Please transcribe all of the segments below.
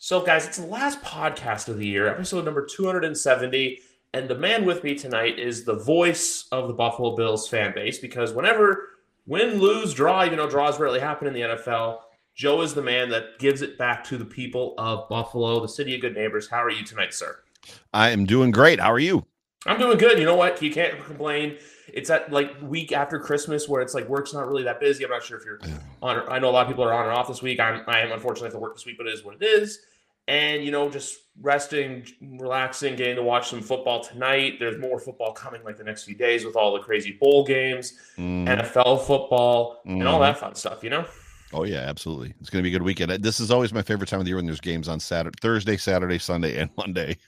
So, guys, it's the last podcast of the year, episode number 270. And the man with me tonight is the voice of the Buffalo Bills fan base because whenever win, lose, draw, even though draws rarely happen in the NFL, Joe is the man that gives it back to the people of Buffalo, the city of good neighbors. How are you tonight, sir? I am doing great. How are you? I'm doing good. You know what? You can't complain. It's that like week after Christmas where it's like work's not really that busy. I'm not sure if you're on. I know a lot of people are on and off this week. I'm I am unfortunately to work this week, but it is what it is. And you know, just resting, relaxing, getting to watch some football tonight. There's more football coming like the next few days with all the crazy bowl games, mm. NFL football, mm. and all that fun stuff. You know. Oh yeah, absolutely. It's going to be a good weekend. This is always my favorite time of the year when there's games on Saturday, Thursday, Saturday, Sunday, and Monday.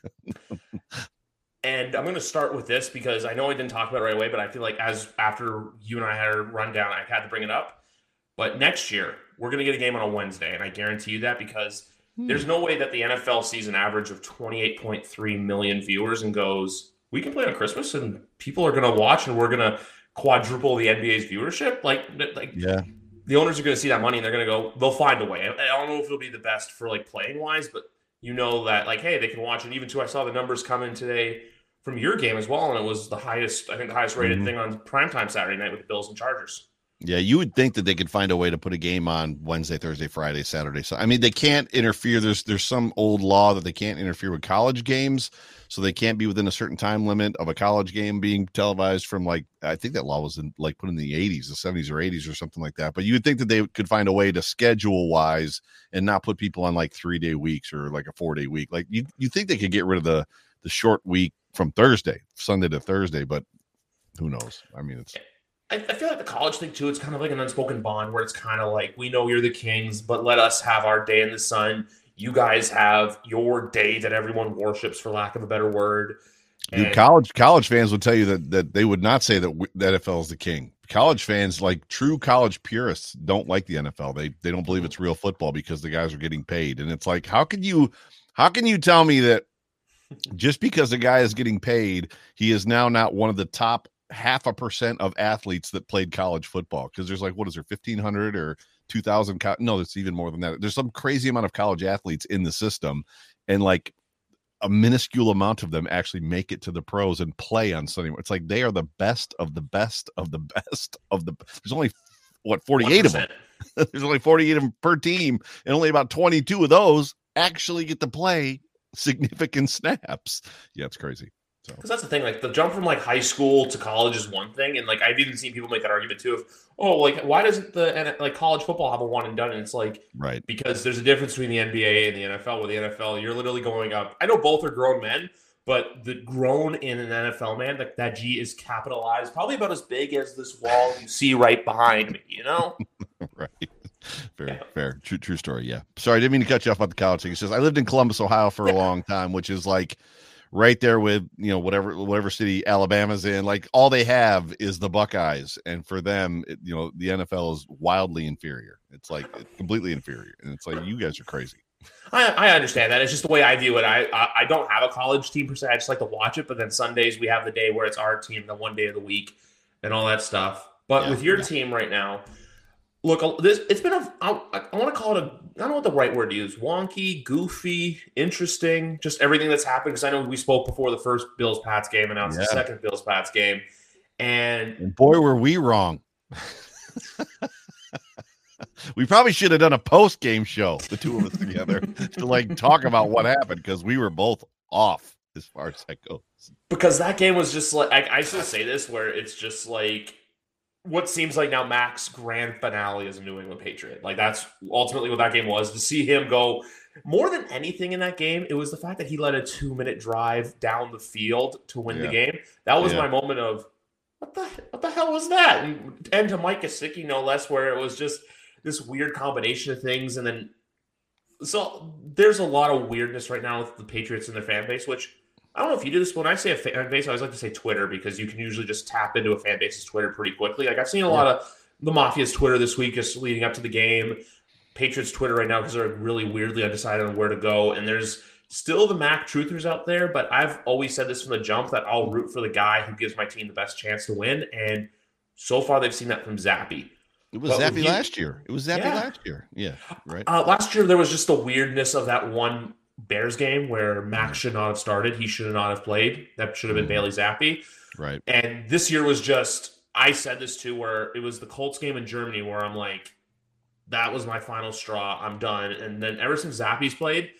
And I'm going to start with this because I know I didn't talk about it right away, but I feel like as after you and I had a rundown, I had to bring it up. But next year, we're going to get a game on a Wednesday, and I guarantee you that because hmm. there's no way that the NFL sees an average of 28.3 million viewers and goes, we can play on Christmas, and people are going to watch, and we're going to quadruple the NBA's viewership. Like, like yeah. The owners are going to see that money and they're going to go. They'll find a way. I don't know if it'll be the best for like playing wise, but you know that like, hey, they can watch it. Even too, I saw the numbers come in today from your game as well, and it was the highest, I think, the highest rated mm-hmm. thing on primetime Saturday night with the Bills and Chargers. Yeah, you would think that they could find a way to put a game on Wednesday, Thursday, Friday, Saturday. So I mean, they can't interfere. There's there's some old law that they can't interfere with college games, so they can't be within a certain time limit of a college game being televised from like I think that law was in like put in the 80s, the 70s or 80s or something like that. But you would think that they could find a way to schedule wise and not put people on like three day weeks or like a four day week. Like you you think they could get rid of the the short week from Thursday, Sunday to Thursday, but who knows? I mean, it's. I, I feel like the college thing too. It's kind of like an unspoken bond where it's kind of like we know you're the Kings, but let us have our day in the sun. You guys have your day that everyone worships, for lack of a better word. Dude, college college fans would tell you that that they would not say that the NFL is the king. College fans, like true college purists, don't like the NFL. They they don't believe it's real football because the guys are getting paid, and it's like how can you how can you tell me that just because a guy is getting paid, he is now not one of the top half a percent of athletes that played college football. Because there's like, what is there, 1,500 or 2,000? Co- no, it's even more than that. There's some crazy amount of college athletes in the system. And like a minuscule amount of them actually make it to the pros and play on Sunday. It's like they are the best of the best of the best of the. There's only what 48 100%. of them. there's only 48 of them per team, and only about 22 of those actually get to play significant snaps. Yeah, it's crazy. Because that's the thing, like the jump from like high school to college is one thing, and like I've even seen people make that argument too of, oh, like why doesn't the like college football have a one and done? And it's like, right, because there's a difference between the NBA and the NFL. With the NFL, you're literally going up. I know both are grown men, but the grown in an NFL man, like that G is capitalized, probably about as big as this wall you see right behind me. You know, right. Fair, yeah. fair, true, true story. Yeah. Sorry, I didn't mean to cut you off about the college thing. He says I lived in Columbus, Ohio, for a long time, which is like right there with you know whatever whatever city Alabama's in. Like all they have is the Buckeyes, and for them, it, you know, the NFL is wildly inferior. It's like completely inferior, and it's like you guys are crazy. I, I understand that. It's just the way I view it. I, I, I don't have a college team per se. I just like to watch it. But then Sundays we have the day where it's our team, the one day of the week, and all that stuff. But yeah, with your yeah. team right now, Look, this it's been a. I, I want to call it a. I don't know what the right word to use. Wonky, goofy, interesting. Just everything that's happened. Because I know we spoke before the first Bills Pats game, and now it's yeah. the second Bills Pats game, and, and boy, were we wrong. we probably should have done a post game show, the two of us together, to like talk about what happened because we were both off as far as that goes. Because that game was just like I, I still say this, where it's just like what seems like now Mac's grand finale as a New England Patriot. Like that's ultimately what that game was. To see him go more than anything in that game, it was the fact that he led a two minute drive down the field to win yeah. the game. That was yeah. my moment of what the what the hell was that? And, and to Mike Gesicki, no less, where it was just this weird combination of things, and then so there's a lot of weirdness right now with the Patriots and their fan base, which I don't know if you do this. But when I say a fan base, I always like to say Twitter because you can usually just tap into a fan base's Twitter pretty quickly. Like I've seen a yeah. lot of the Mafia's Twitter this week, just leading up to the game. Patriots Twitter right now because they're really weirdly undecided on where to go. And there's still the Mac truthers out there, but I've always said this from the jump that I'll root for the guy who gives my team the best chance to win. And so far, they've seen that from Zappe. It was but Zappe he, last year. It was Zappe yeah. last year. Yeah, right. Uh, last year there was just the weirdness of that one Bears game where Max should not have started. He should not have played. That should have been mm-hmm. Bailey Zappe. Right. And this year was just. I said this too, where it was the Colts game in Germany, where I'm like, that was my final straw. I'm done. And then ever since Zappe's played,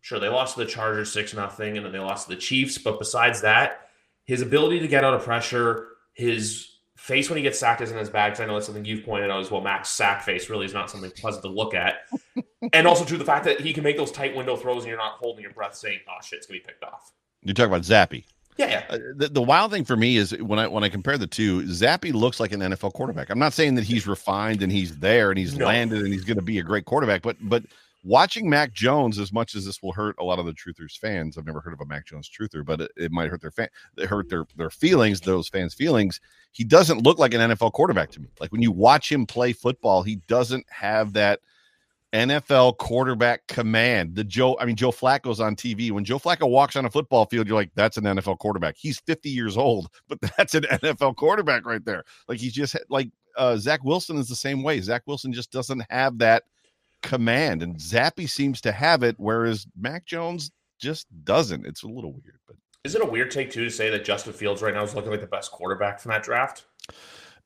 sure they lost to the Chargers six nothing, and then they lost to the Chiefs. But besides that, his ability to get out of pressure, his face when he gets sacked isn't as bad because I know that's something you've pointed out as well. Mac's sack face really is not something pleasant to look at, and also to the fact that he can make those tight window throws and you're not holding your breath, saying, "Oh shit, it's gonna be picked off." You're talking about Zappe. Yeah, yeah. Uh, the, the wild thing for me is when I when I compare the two, Zappe looks like an NFL quarterback. I'm not saying that he's refined and he's there and he's no. landed and he's going to be a great quarterback, but but watching Mac Jones, as much as this will hurt a lot of the Truthers fans, I've never heard of a Mac Jones Truther, but it, it might hurt their fan, hurt their their feelings, those fans' feelings. He doesn't look like an NFL quarterback to me. Like when you watch him play football, he doesn't have that NFL quarterback command. The Joe, I mean, Joe Flacco's on TV. When Joe Flacco walks on a football field, you're like, that's an NFL quarterback. He's 50 years old, but that's an NFL quarterback right there. Like he's just like uh, Zach Wilson is the same way. Zach Wilson just doesn't have that command, and Zappe seems to have it, whereas Mac Jones just doesn't. It's a little weird, but is it a weird take too to say that Justin Fields right now is looking like the best quarterback from that draft?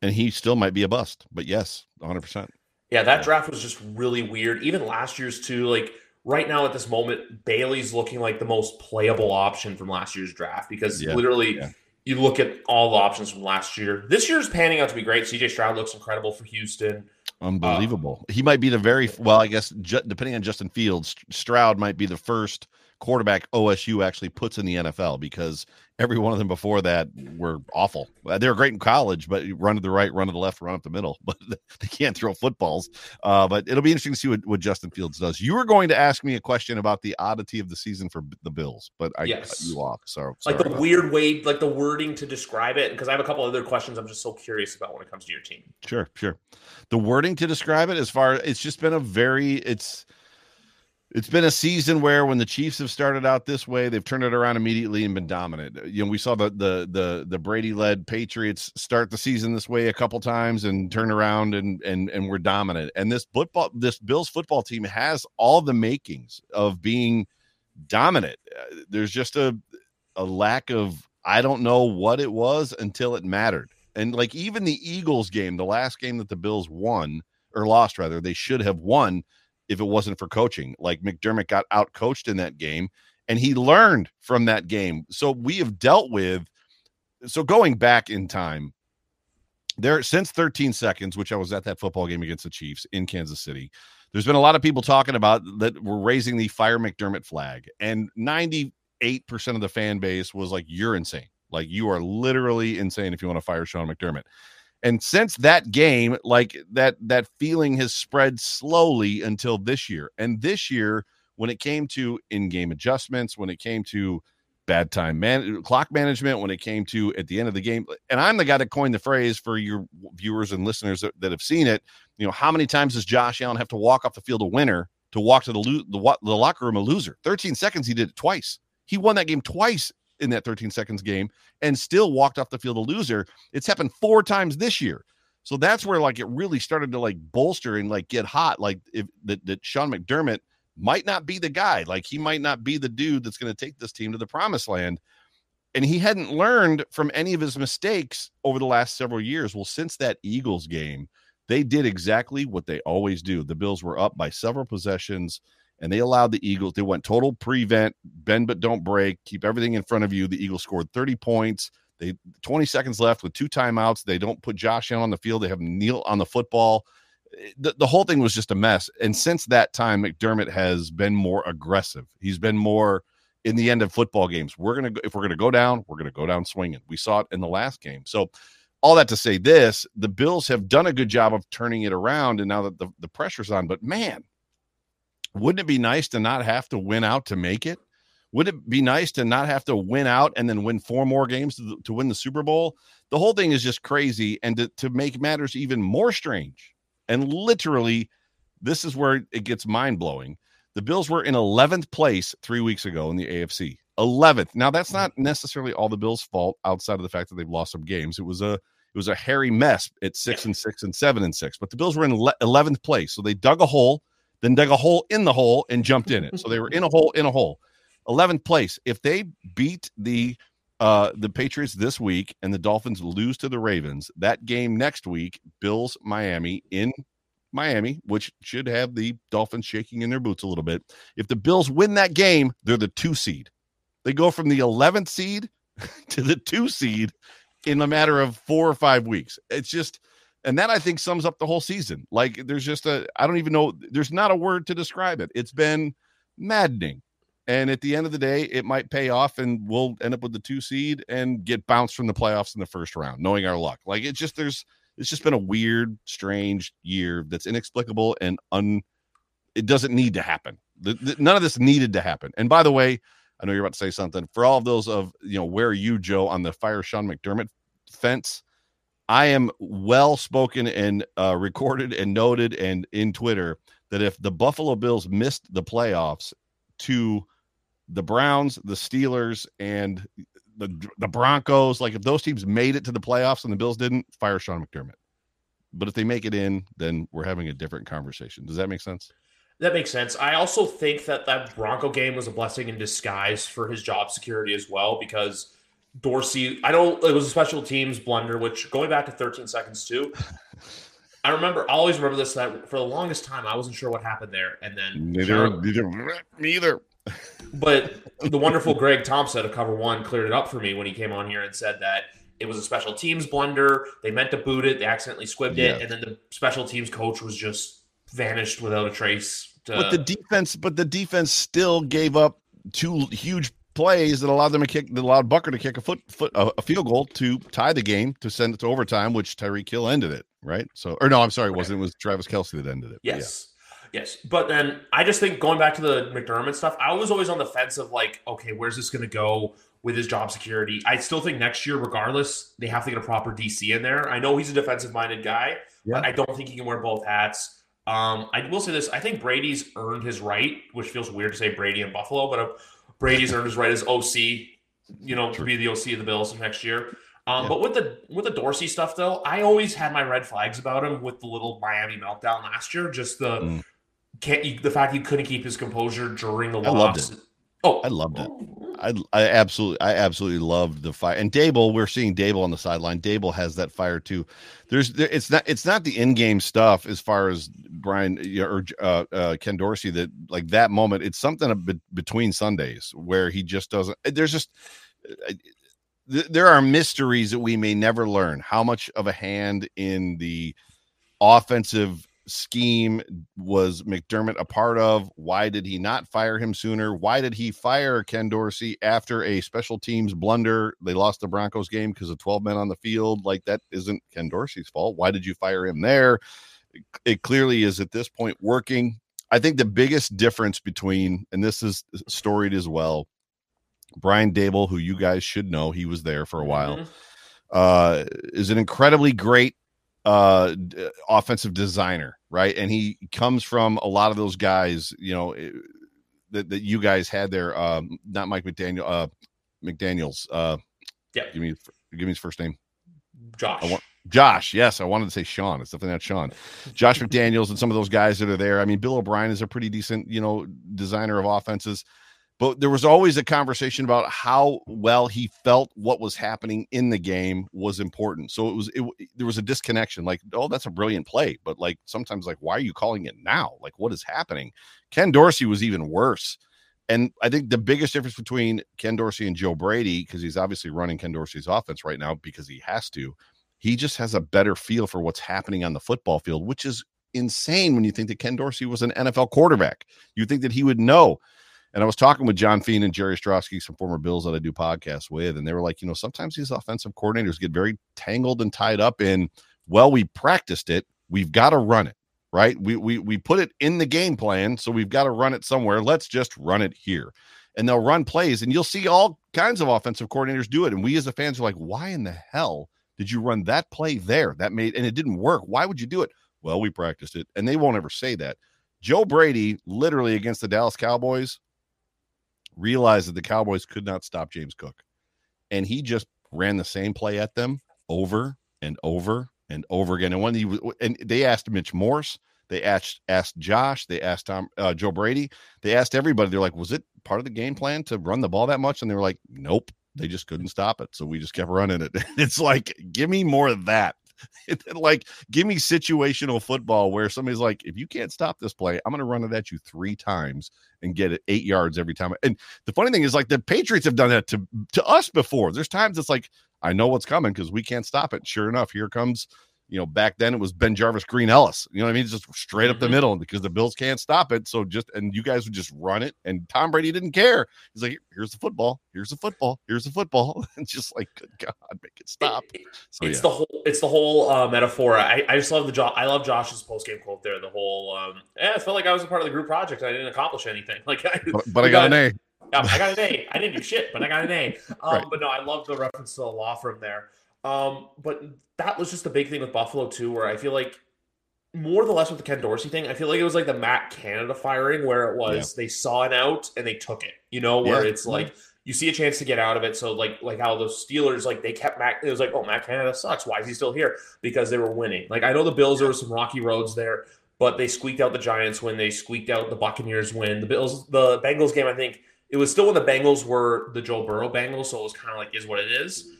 And he still might be a bust, but yes, 100. percent yeah, that draft was just really weird. Even last year's too. Like right now at this moment, Bailey's looking like the most playable option from last year's draft because yeah, literally yeah. you look at all the options from last year. This year's panning out to be great. CJ Stroud looks incredible for Houston. Unbelievable. Uh, he might be the very well. I guess ju- depending on Justin Fields, Stroud might be the first quarterback OSU actually puts in the NFL because every one of them before that were awful. Uh, they were great in college, but run to the right, run to the left, run up the middle, but they can't throw footballs. Uh, but it'll be interesting to see what, what, Justin Fields does. You were going to ask me a question about the oddity of the season for the Bills, but I yes. cut you off. So like the weird that. way, like the wording to describe it, because I have a couple other questions. I'm just so curious about when it comes to your team. Sure, sure. The wording to describe it, as far it's just been a very it's it's been a season where when the Chiefs have started out this way, they've turned it around immediately and been dominant. You know, we saw the the the the Brady led Patriots start the season this way a couple times and turn around and and and we're dominant. And this football this Bills football team has all the makings of being dominant. Uh, there's just a a lack of I don't know what it was until it mattered. And like even the Eagles game, the last game that the Bills won or lost rather, they should have won if it wasn't for coaching. Like McDermott got out coached in that game and he learned from that game. So we have dealt with so going back in time there since 13 seconds, which I was at that football game against the Chiefs in Kansas City. There's been a lot of people talking about that we're raising the fire McDermott flag, and 98% of the fan base was like, You're insane. Like, you are literally insane if you want to fire Sean McDermott. And since that game, like that that feeling has spread slowly until this year. And this year, when it came to in-game adjustments, when it came to bad time man clock management, when it came to at the end of the game, and I'm the guy that coined the phrase for your viewers and listeners that, that have seen it. You know, how many times does Josh Allen have to walk off the field a winner to walk to the lo- the, the locker room a loser? 13 seconds, he did it twice. He won that game twice in that 13 seconds game and still walked off the field a loser. It's happened four times this year. So that's where like it really started to like bolster and like get hot. Like if that, that Sean McDermott might not be the guy, like he might not be the dude that's going to take this team to the promised land. And he hadn't learned from any of his mistakes over the last several years. Well, since that Eagles game, they did exactly what they always do. The Bills were up by several possessions and they allowed the Eagles. They went total prevent, bend but don't break, keep everything in front of you. The Eagles scored 30 points. They 20 seconds left with two timeouts. They don't put Josh Allen on the field. They have Neil on the football. The, the whole thing was just a mess. And since that time, McDermott has been more aggressive. He's been more in the end of football games. We're gonna if we're gonna go down, we're gonna go down swinging. We saw it in the last game. So all that to say this, the Bills have done a good job of turning it around, and now that the, the pressure's on, but man, wouldn't it be nice to not have to win out to make it? Would it be nice to not have to win out and then win four more games to, to win the Super Bowl? The whole thing is just crazy. And to, to make matters even more strange, and literally, this is where it gets mind blowing. The Bills were in 11th place three weeks ago in the AFC. 11th. Now, that's not necessarily all the Bills' fault outside of the fact that they've lost some games. It was a It was a hairy mess at six and six and seven and six. But the Bills were in eleventh place, so they dug a hole, then dug a hole in the hole and jumped in it. So they were in a hole in a hole. Eleventh place. If they beat the uh, the Patriots this week and the Dolphins lose to the Ravens, that game next week, Bills Miami in Miami, which should have the Dolphins shaking in their boots a little bit. If the Bills win that game, they're the two seed. They go from the 11th seed to the two seed in a matter of four or five weeks. It's just, and that I think sums up the whole season. Like there's just a, I don't even know, there's not a word to describe it. It's been maddening. And at the end of the day, it might pay off and we'll end up with the two seed and get bounced from the playoffs in the first round, knowing our luck. Like it's just, there's, it's just been a weird, strange year that's inexplicable and un. It doesn't need to happen. The, the, none of this needed to happen. And by the way, I know you're about to say something. For all of those of you know, where are you, Joe, on the fire Sean McDermott fence? I am well spoken and uh, recorded and noted and in Twitter that if the Buffalo Bills missed the playoffs to the Browns, the Steelers, and the the Broncos, like if those teams made it to the playoffs and the Bills didn't, fire Sean McDermott. But if they make it in, then we're having a different conversation. Does that make sense? That makes sense. I also think that that Bronco game was a blessing in disguise for his job security as well because Dorsey, I know it was a special teams blunder, which going back to 13 seconds too. I remember, I always remember this that for the longest time, I wasn't sure what happened there. And then neither, neither, neither but the wonderful Greg Thompson of Cover One cleared it up for me when he came on here and said that it was a special teams blunder. They meant to boot it, they accidentally squibbed yeah. it, and then the special teams coach was just vanished without a trace. To... But the defense, but the defense still gave up two huge plays that allowed them to kick, that allowed Butker to kick a foot, foot a, a field goal to tie the game to send it to overtime, which Tyreek Hill ended it. Right. So, or no, I'm sorry, it wasn't. It was Travis Kelce that ended it. Yes. Yes, but then I just think going back to the McDermott stuff, I was always on the fence of like, okay, where's this going to go with his job security? I still think next year, regardless, they have to get a proper DC in there. I know he's a defensive minded guy, yeah. but I don't think he can wear both hats. Um, I will say this: I think Brady's earned his right, which feels weird to say Brady in Buffalo, but Brady's earned his right as OC, you know, to be the OC of the Bills next year. Um, yeah. But with the with the Dorsey stuff, though, I always had my red flags about him with the little Miami meltdown last year. Just the mm can't you, the fact he couldn't keep his composure during the loss. I loved it. Oh, I loved it. I I absolutely I absolutely loved the fire. And Daboll, we're seeing Daboll on the sideline. Daboll has that fire too. There's there, it's not it's not the in game stuff as far as Brian or uh, uh, Ken Dorsey that like that moment. It's something be- between Sundays where he just doesn't. There's just uh, there are mysteries that we may never learn. How much of a hand in the offensive scheme was McDermott a part of? Why did he not fire him sooner? Why did he fire Ken Dorsey after a special teams blunder? They lost the Broncos game because of 12 men on the field. Like that isn't Ken Dorsey's fault. Why did you fire him there? It clearly is at this point working. I think the biggest difference between, and this is storied as well, Brian Daboll, who you guys should know, he was there for a while, mm-hmm. uh, is an incredibly great uh offensive designer right? And he comes from a lot of those guys you know eh, that, that you guys had there um not mike mcdaniel uh mcdaniels uh yeah give me give me his first name. Josh. want, josh yes i wanted to say sean it's definitely not sean. Josh mcdaniels and some of those guys that are there. I mean bill o'brien is a pretty decent you know designer of offenses but there was always a conversation about how well he felt what was happening in the game was important. So it was it, there was a disconnection. Like, oh, that's a brilliant play, but like sometimes, like, why are you calling it now? Like, what is happening? Ken Dorsey was even worse. And I think the biggest difference between Ken Dorsey and Joe Brady, because he's obviously running Ken Dorsey's offense right now because he has to, he just has a better feel for what's happening on the football field, which is insane when you think that Ken Dorsey was an NFL quarterback. You think that he would know and I was talking with John Fina and Jerry Ostroski, some former Bills that I do podcasts with, and they were like, you know, sometimes these offensive coordinators get very tangled and tied up in, well, we practiced it, we've got to run it, right? We we we put it in the game plan, so we've got to run it somewhere. Let's just run it here. And they'll run plays, and you'll see all kinds of offensive coordinators do it. And we as the fans are like, why in the hell did you run that play there? That made and it didn't work. Why would you do it? Well, we practiced it, and they won't ever say that. Joe Brady, literally against the Dallas Cowboys, realized that the Cowboys could not stop James Cook. And he just ran the same play at them over and over and over again. And when he and they asked Mitch Morse, they asked asked Josh, they asked Tom uh, Joe Brady, they asked everybody. They're like, was it part of the game plan to run the ball that much? And they were like, nope. They just couldn't stop it, so we just kept running it. It's like, give me more of that. like, give me situational football where somebody's like, if you can't stop this play, I'm going to run it at you three times and get it eight yards every time. And the funny thing is, like, the Patriots have done that to to us before. There's times it's like, I know what's coming because we can't stop it. Sure enough, here comes you know, back then it was BenJarvus, Green Ellis. You know what I mean? Just straight up the mm-hmm. middle because the Bills can't stop it. So just and you guys would just run it. And Tom Brady didn't care. He's like, here's the football, here's the football, here's the football. and just like, good God, make it stop. So, it's yeah. the whole it's the whole uh, metaphor. I, I just love the job. I love Josh's post game quote there. The whole um, yeah, it felt like I was a part of the group project. I didn't accomplish anything. Like, I, but, but I got, got an A. Yeah, I got an A. I didn't do shit, but I got an A. Um, right. But no, I love the reference to the law firm there. Um, but that was just the big thing with Buffalo too, where I feel like more the less with the Ken Dorsey thing. I feel like it was like the Matt Canada firing, where it was yeah. they saw it out and they took it. You know, where yeah. it's like you see a chance to get out of it. So like like how the Steelers like they kept Matt. It was like oh Matt Canada sucks. Why is he still here? Because they were winning. Like I know the Bills there were some rocky roads there, but they squeaked out the Giants when they squeaked out the Buccaneers win. The Bills the Bengals game I think it was still when the Bengals were the Joe Burrow Bengals, so it was kind of like is what it is.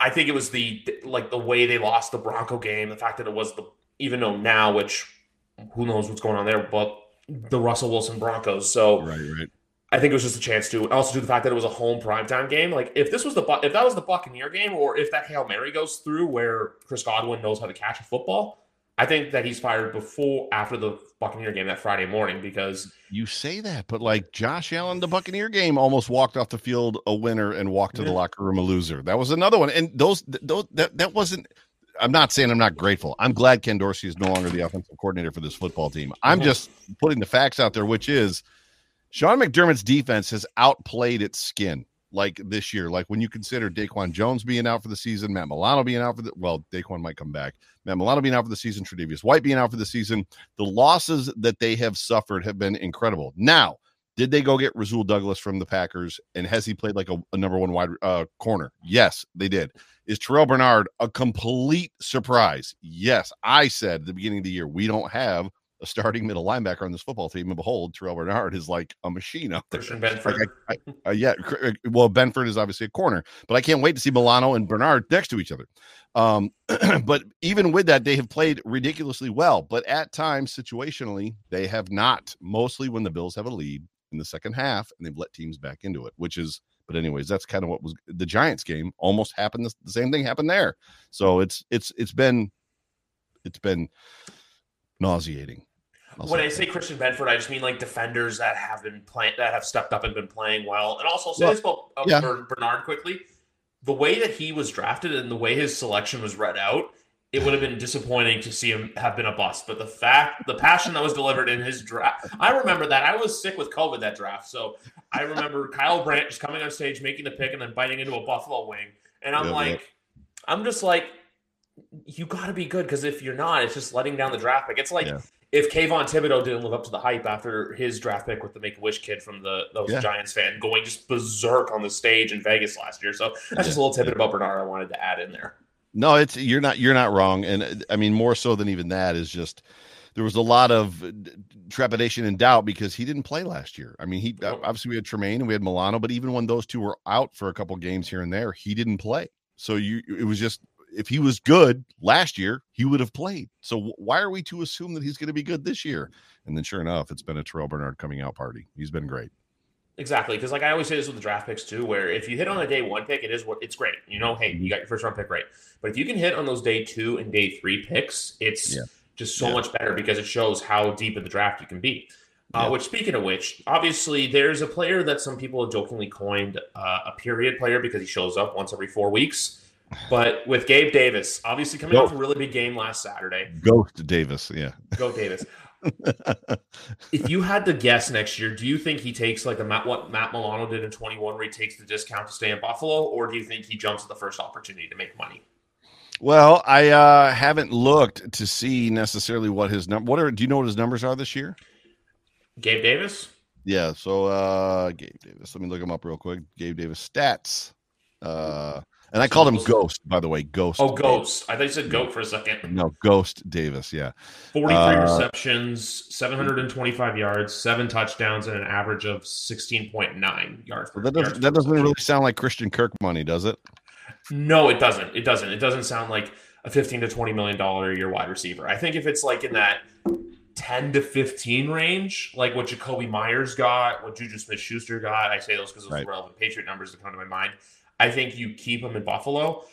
I think it was the like the way they lost the Bronco game, the fact that it was the even though now, which who knows what's going on there, but the Russell Wilson Broncos. So right, right. I think it was just a chance to also do the fact that it was a home primetime game. Like if this was the if that was the Buccaneer game, or if that Hail Mary goes through where Chris Godwin knows how to catch a football, I think that he's fired before after the Buccaneer game that Friday morning because you say that, but like Josh Allen, the Buccaneer game almost walked off the field a winner and walked to yeah. the locker room a loser. That was another one, and those those that that wasn't. I'm not saying I'm not grateful. I'm glad Ken Dorsey is no longer the offensive coordinator for this football team. I'm just putting the facts out there, which is Sean McDermott's defense has outplayed its skin like this year. Like when you consider Daquan Jones being out for the season, Matt Milano being out for the well, Daquan might come back. Matt Milano being out for the season, Tre'Davious White being out for the season. The losses that they have suffered have been incredible. Now, did they go get Rasul Douglas from the Packers? And has he played like a, a number one wide uh, corner? Yes, they did. Is Terrell Bernard a complete surprise? Yes, I said at the beginning of the year we don't have a starting middle linebacker on this football team. And behold, Terrell Bernard is like a machine out there. Christian Benford. Like I, I, uh, yeah. Uh, well, Benford is obviously a corner, but I can't wait to see Milano and Bernard next to each other. Um, but even with that, they have played ridiculously well. But at times, situationally, they have not. Mostly when the Bills have a lead in the second half, and they've let teams back into it, which is. But anyways, that's kind of what was the Giants game. Almost happened. The same thing happened there. So it's it's it's been it's been nauseating when I say Christian Benford, I just mean like defenders that have been playing that have stepped up and been playing well. And also say well, this about yeah. Bernard quickly. The way that he was drafted and the way his selection was read out, it would have been disappointing to see him have been a bust. But the fact, the passion that was delivered in his draft, I remember that. I was sick with COVID that draft, so I remember Kyle Brandt just coming on stage, making the pick, and then biting into a buffalo wing. And I'm yeah, like, yeah. I'm just like, you got to be good because if you're not, it's just letting down the draft pick. It's like if Kayvon Thibodeaux didn't live up to the hype after his draft pick with the Make a Wish kid from the those yeah. Giants fan going just berserk on the stage in Vegas last year. So that's just a little tidbit about Bernard I wanted to add in there. No, it's you're not you're not wrong, and I mean more so than even that is just there was a lot of trepidation and doubt because he didn't play last year. I mean, he obviously we had Tremaine and we had Milano, but even when those two were out for a couple games here and there, he didn't play. So you it was just if he was good last year, he would have played. So why are we to assume that he's going to be good this year? And then sure enough, it's been a Terrell Bernard coming out party. He's been great. Exactly, because like I always say this with the draft picks too, where if you hit on a day one pick, it is what it's great. You know, hey, you got your first round pick right. But if you can hit on those day two and day three picks, it's yeah. just so yeah. much better because it shows how deep in the draft you can be. Uh, which, speaking of which, obviously there's a player that some people have jokingly coined uh, a period player because he shows up once every four weeks. But with Gabe Davis, obviously coming Go. off a really big game last Saturday. Go to Davis, yeah. Go Davis. if you had to guess next year, do you think he takes like a Matt, what Matt Milano did in 21, where he takes the discount to stay in Buffalo, or do you think he jumps at the first opportunity to make money? Well, I uh, haven't looked to see necessarily what his number. What are do you know what his numbers are this year? Gabe Davis. Yeah. So uh, Gabe Davis. Let me look him up real quick. Gabe Davis stats. Uh, And I called him Ghost, by the way. Ghost. Oh, Ghost. I thought you said Goat for a second. No, Ghost Davis. Yeah. 43 uh, receptions, 725 yards, seven touchdowns, and an average of 16.9 yards. Per, that doesn't, that doesn't really sound like Christian Kirk money, does it? No, it doesn't. It doesn't. It doesn't sound like a 15 to 20 million dollar a year wide receiver. I think if it's like in that 10 to 15 range, like what Jakobi Meyers got, what Juju Smith Schuster got, I say those because those right. are relevant Patriot numbers that come to my mind. I think you keep him in Buffalo.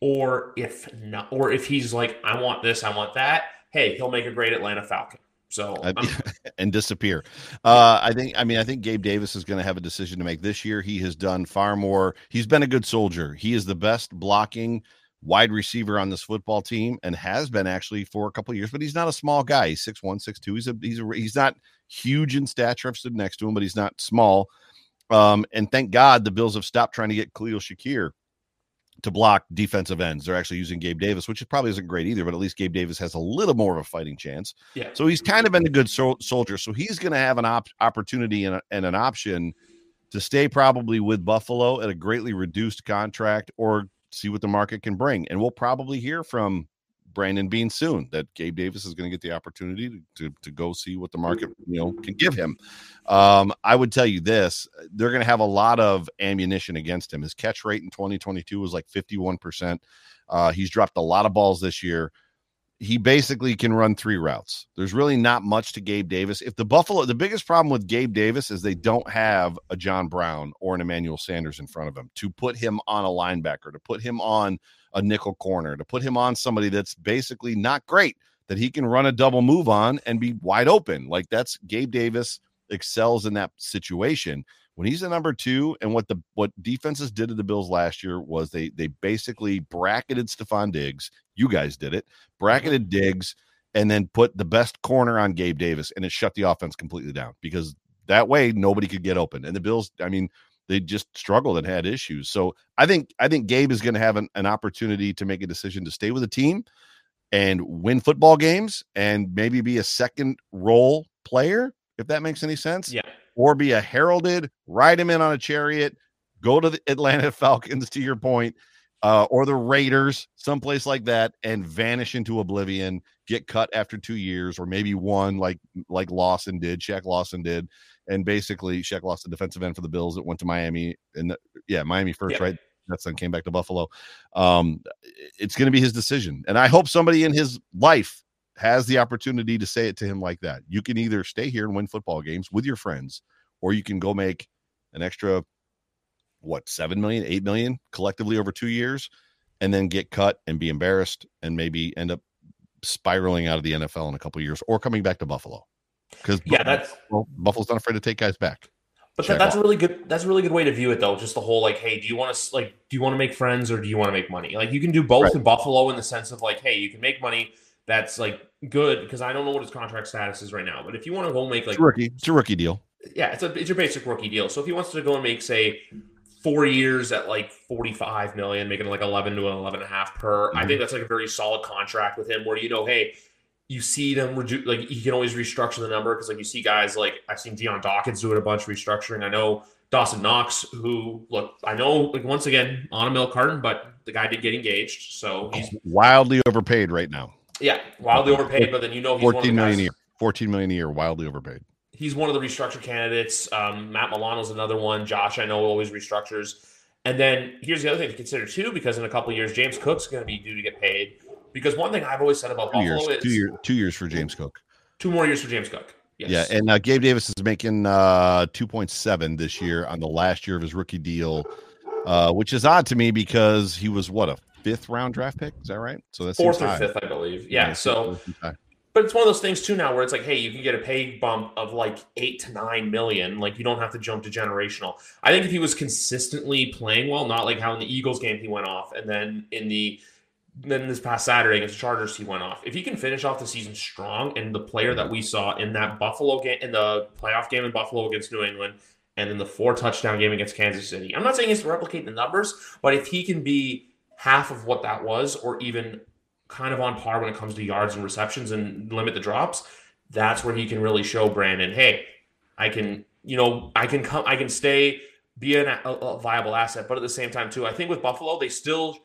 Or if not, or if he's like, I want this, I want that, hey, he'll make a great Atlanta Falcon. So and disappear. Uh, I think. I mean, I think Gabe Davis is going to have a decision to make this year. He has done far more. He's been a good soldier. He is the best blocking wide receiver on this football team and has been actually for a couple years. But he's not a small guy. He's six one, six two. He's a he's a he's not huge in stature. I've stood next to him, but he's not small. Um, and thank God the Bills have stopped trying to get Khalil Shakir to block defensive ends. They're actually using Gabe Davis, which probably isn't great either, but at least Gabe Davis has a little more of a fighting chance. Yeah. So he's kind of been a good so- soldier. So he's going to have an op- opportunity and, a, and an option to stay probably with Buffalo at a greatly reduced contract or see what the market can bring. And we'll probably hear from Brandon Beane soon that Gabe Davis is going to get the opportunity to, to, to, go see what the market you know can give him. Um, I would tell you this: they're going to have a lot of ammunition against him. His catch rate in 2022 was like 51 percent. Uh, he's dropped a lot of balls this year he basically can run three routes. There's really not much to Gabe Davis. If the Buffalo, the biggest problem with Gabe Davis is they don't have a John Brown or an Emmanuel Sanders in front of him to put him on a linebacker, to put him on a nickel corner, to put him on somebody that's basically not great that he can run a double move on and be wide open. Like that's Gabe Davis excels in that situation when he's a number two, and what the what defenses did to the Bills last year was they they basically bracketed Stefon Diggs. You guys did it, mm-hmm. bracketed Diggs, and then put the best corner on Gabe Davis, and it shut the offense completely down because that way nobody could get open. And the Bills, I mean, they just struggled and had issues. So I think I think Gabe is going to have an, an opportunity to make a decision to stay with the team and win football games and maybe be a second role player, if that makes any sense. Yeah or be a heralded, ride him in on a chariot, go to the Atlanta Falcons, to your point, uh, or the Raiders, someplace like that, and vanish into oblivion, get cut after two years, or maybe one like like Lawson did, Shaq Lawson did, and basically Shaq lost the defensive end for the Bills that went to Miami, and yeah, Miami first, right? That's then came back to Buffalo. Um, it's going to be his decision, and I hope somebody in his life has the opportunity to say it to him like that. You can either stay here and win football games with your friends, or you can go make an extra what seven million, eight million collectively over two years, and then get cut and be embarrassed and maybe end up spiraling out of the NFL in a couple years or coming back to Buffalo. Because yeah, that's well, Buffalo's not afraid to take guys back. But that, that's a really good. That's a really good way to view it, though. Just the whole like, hey, do you want to like, do you want to make friends or do you want to make money? Like, you can do both right. in Buffalo in the sense of like, hey, you can make money that's like good because I don't know what his contract status is right now. But if you want to go make like it's rookie, it's a rookie deal. Yeah, it's a it's your basic rookie deal. So if he wants to go and make say four years at like 45 million, making like 11 to 11 and a half per, mm-hmm. I think that's like a very solid contract with him where you know, hey, you see them reduce like you can always restructure the number because like you see guys like I've seen Dion Dawkins doing a bunch of restructuring. I know Dawson Knox, who look, I know like once again on a milk carton, but the guy did get engaged, so he's wildly overpaid right now. Yeah, wildly overpaid, but then you know he's 14 million a year. 14 million a year, wildly overpaid. He's one of the restructure candidates. Um, Matt Milano's another one. Josh, I know, always restructures. And then here's the other thing to consider too, because in a couple years, James Cook's going to be due to get paid. Because one thing I've always said about two Buffalo years, is two, year, two years for James Cook. Two more years for James Cook. Yes. Yeah, and uh, Gabe Davis is making uh, 2.7 this year on the last year of his rookie deal, uh, which is odd to me because he was what a fifth round draft pick. Is that right? So that's fourth or high. fifth, I believe. Yeah. yeah so, but it's one of those things too now where it's like, hey, you can get a pay bump of like eight to nine million. Like you don't have to jump to generational. I think if he was consistently playing well, not like how in the Eagles game he went off, and then in the then this past Saturday against the Chargers he went off. If he can finish off the season strong, and the player that we saw in that Buffalo game in the playoff game in Buffalo against New England, and then the four touchdown game against Kansas City, I'm not saying he's to replicate the numbers, but if he can be half of what that was, or even kind of on par when it comes to yards and receptions and limit the drops, that's where he can really show Brandon, hey, I can, you know, I can come, I can stay be an, a, a viable asset. But at the same time, too, I think with Buffalo, they still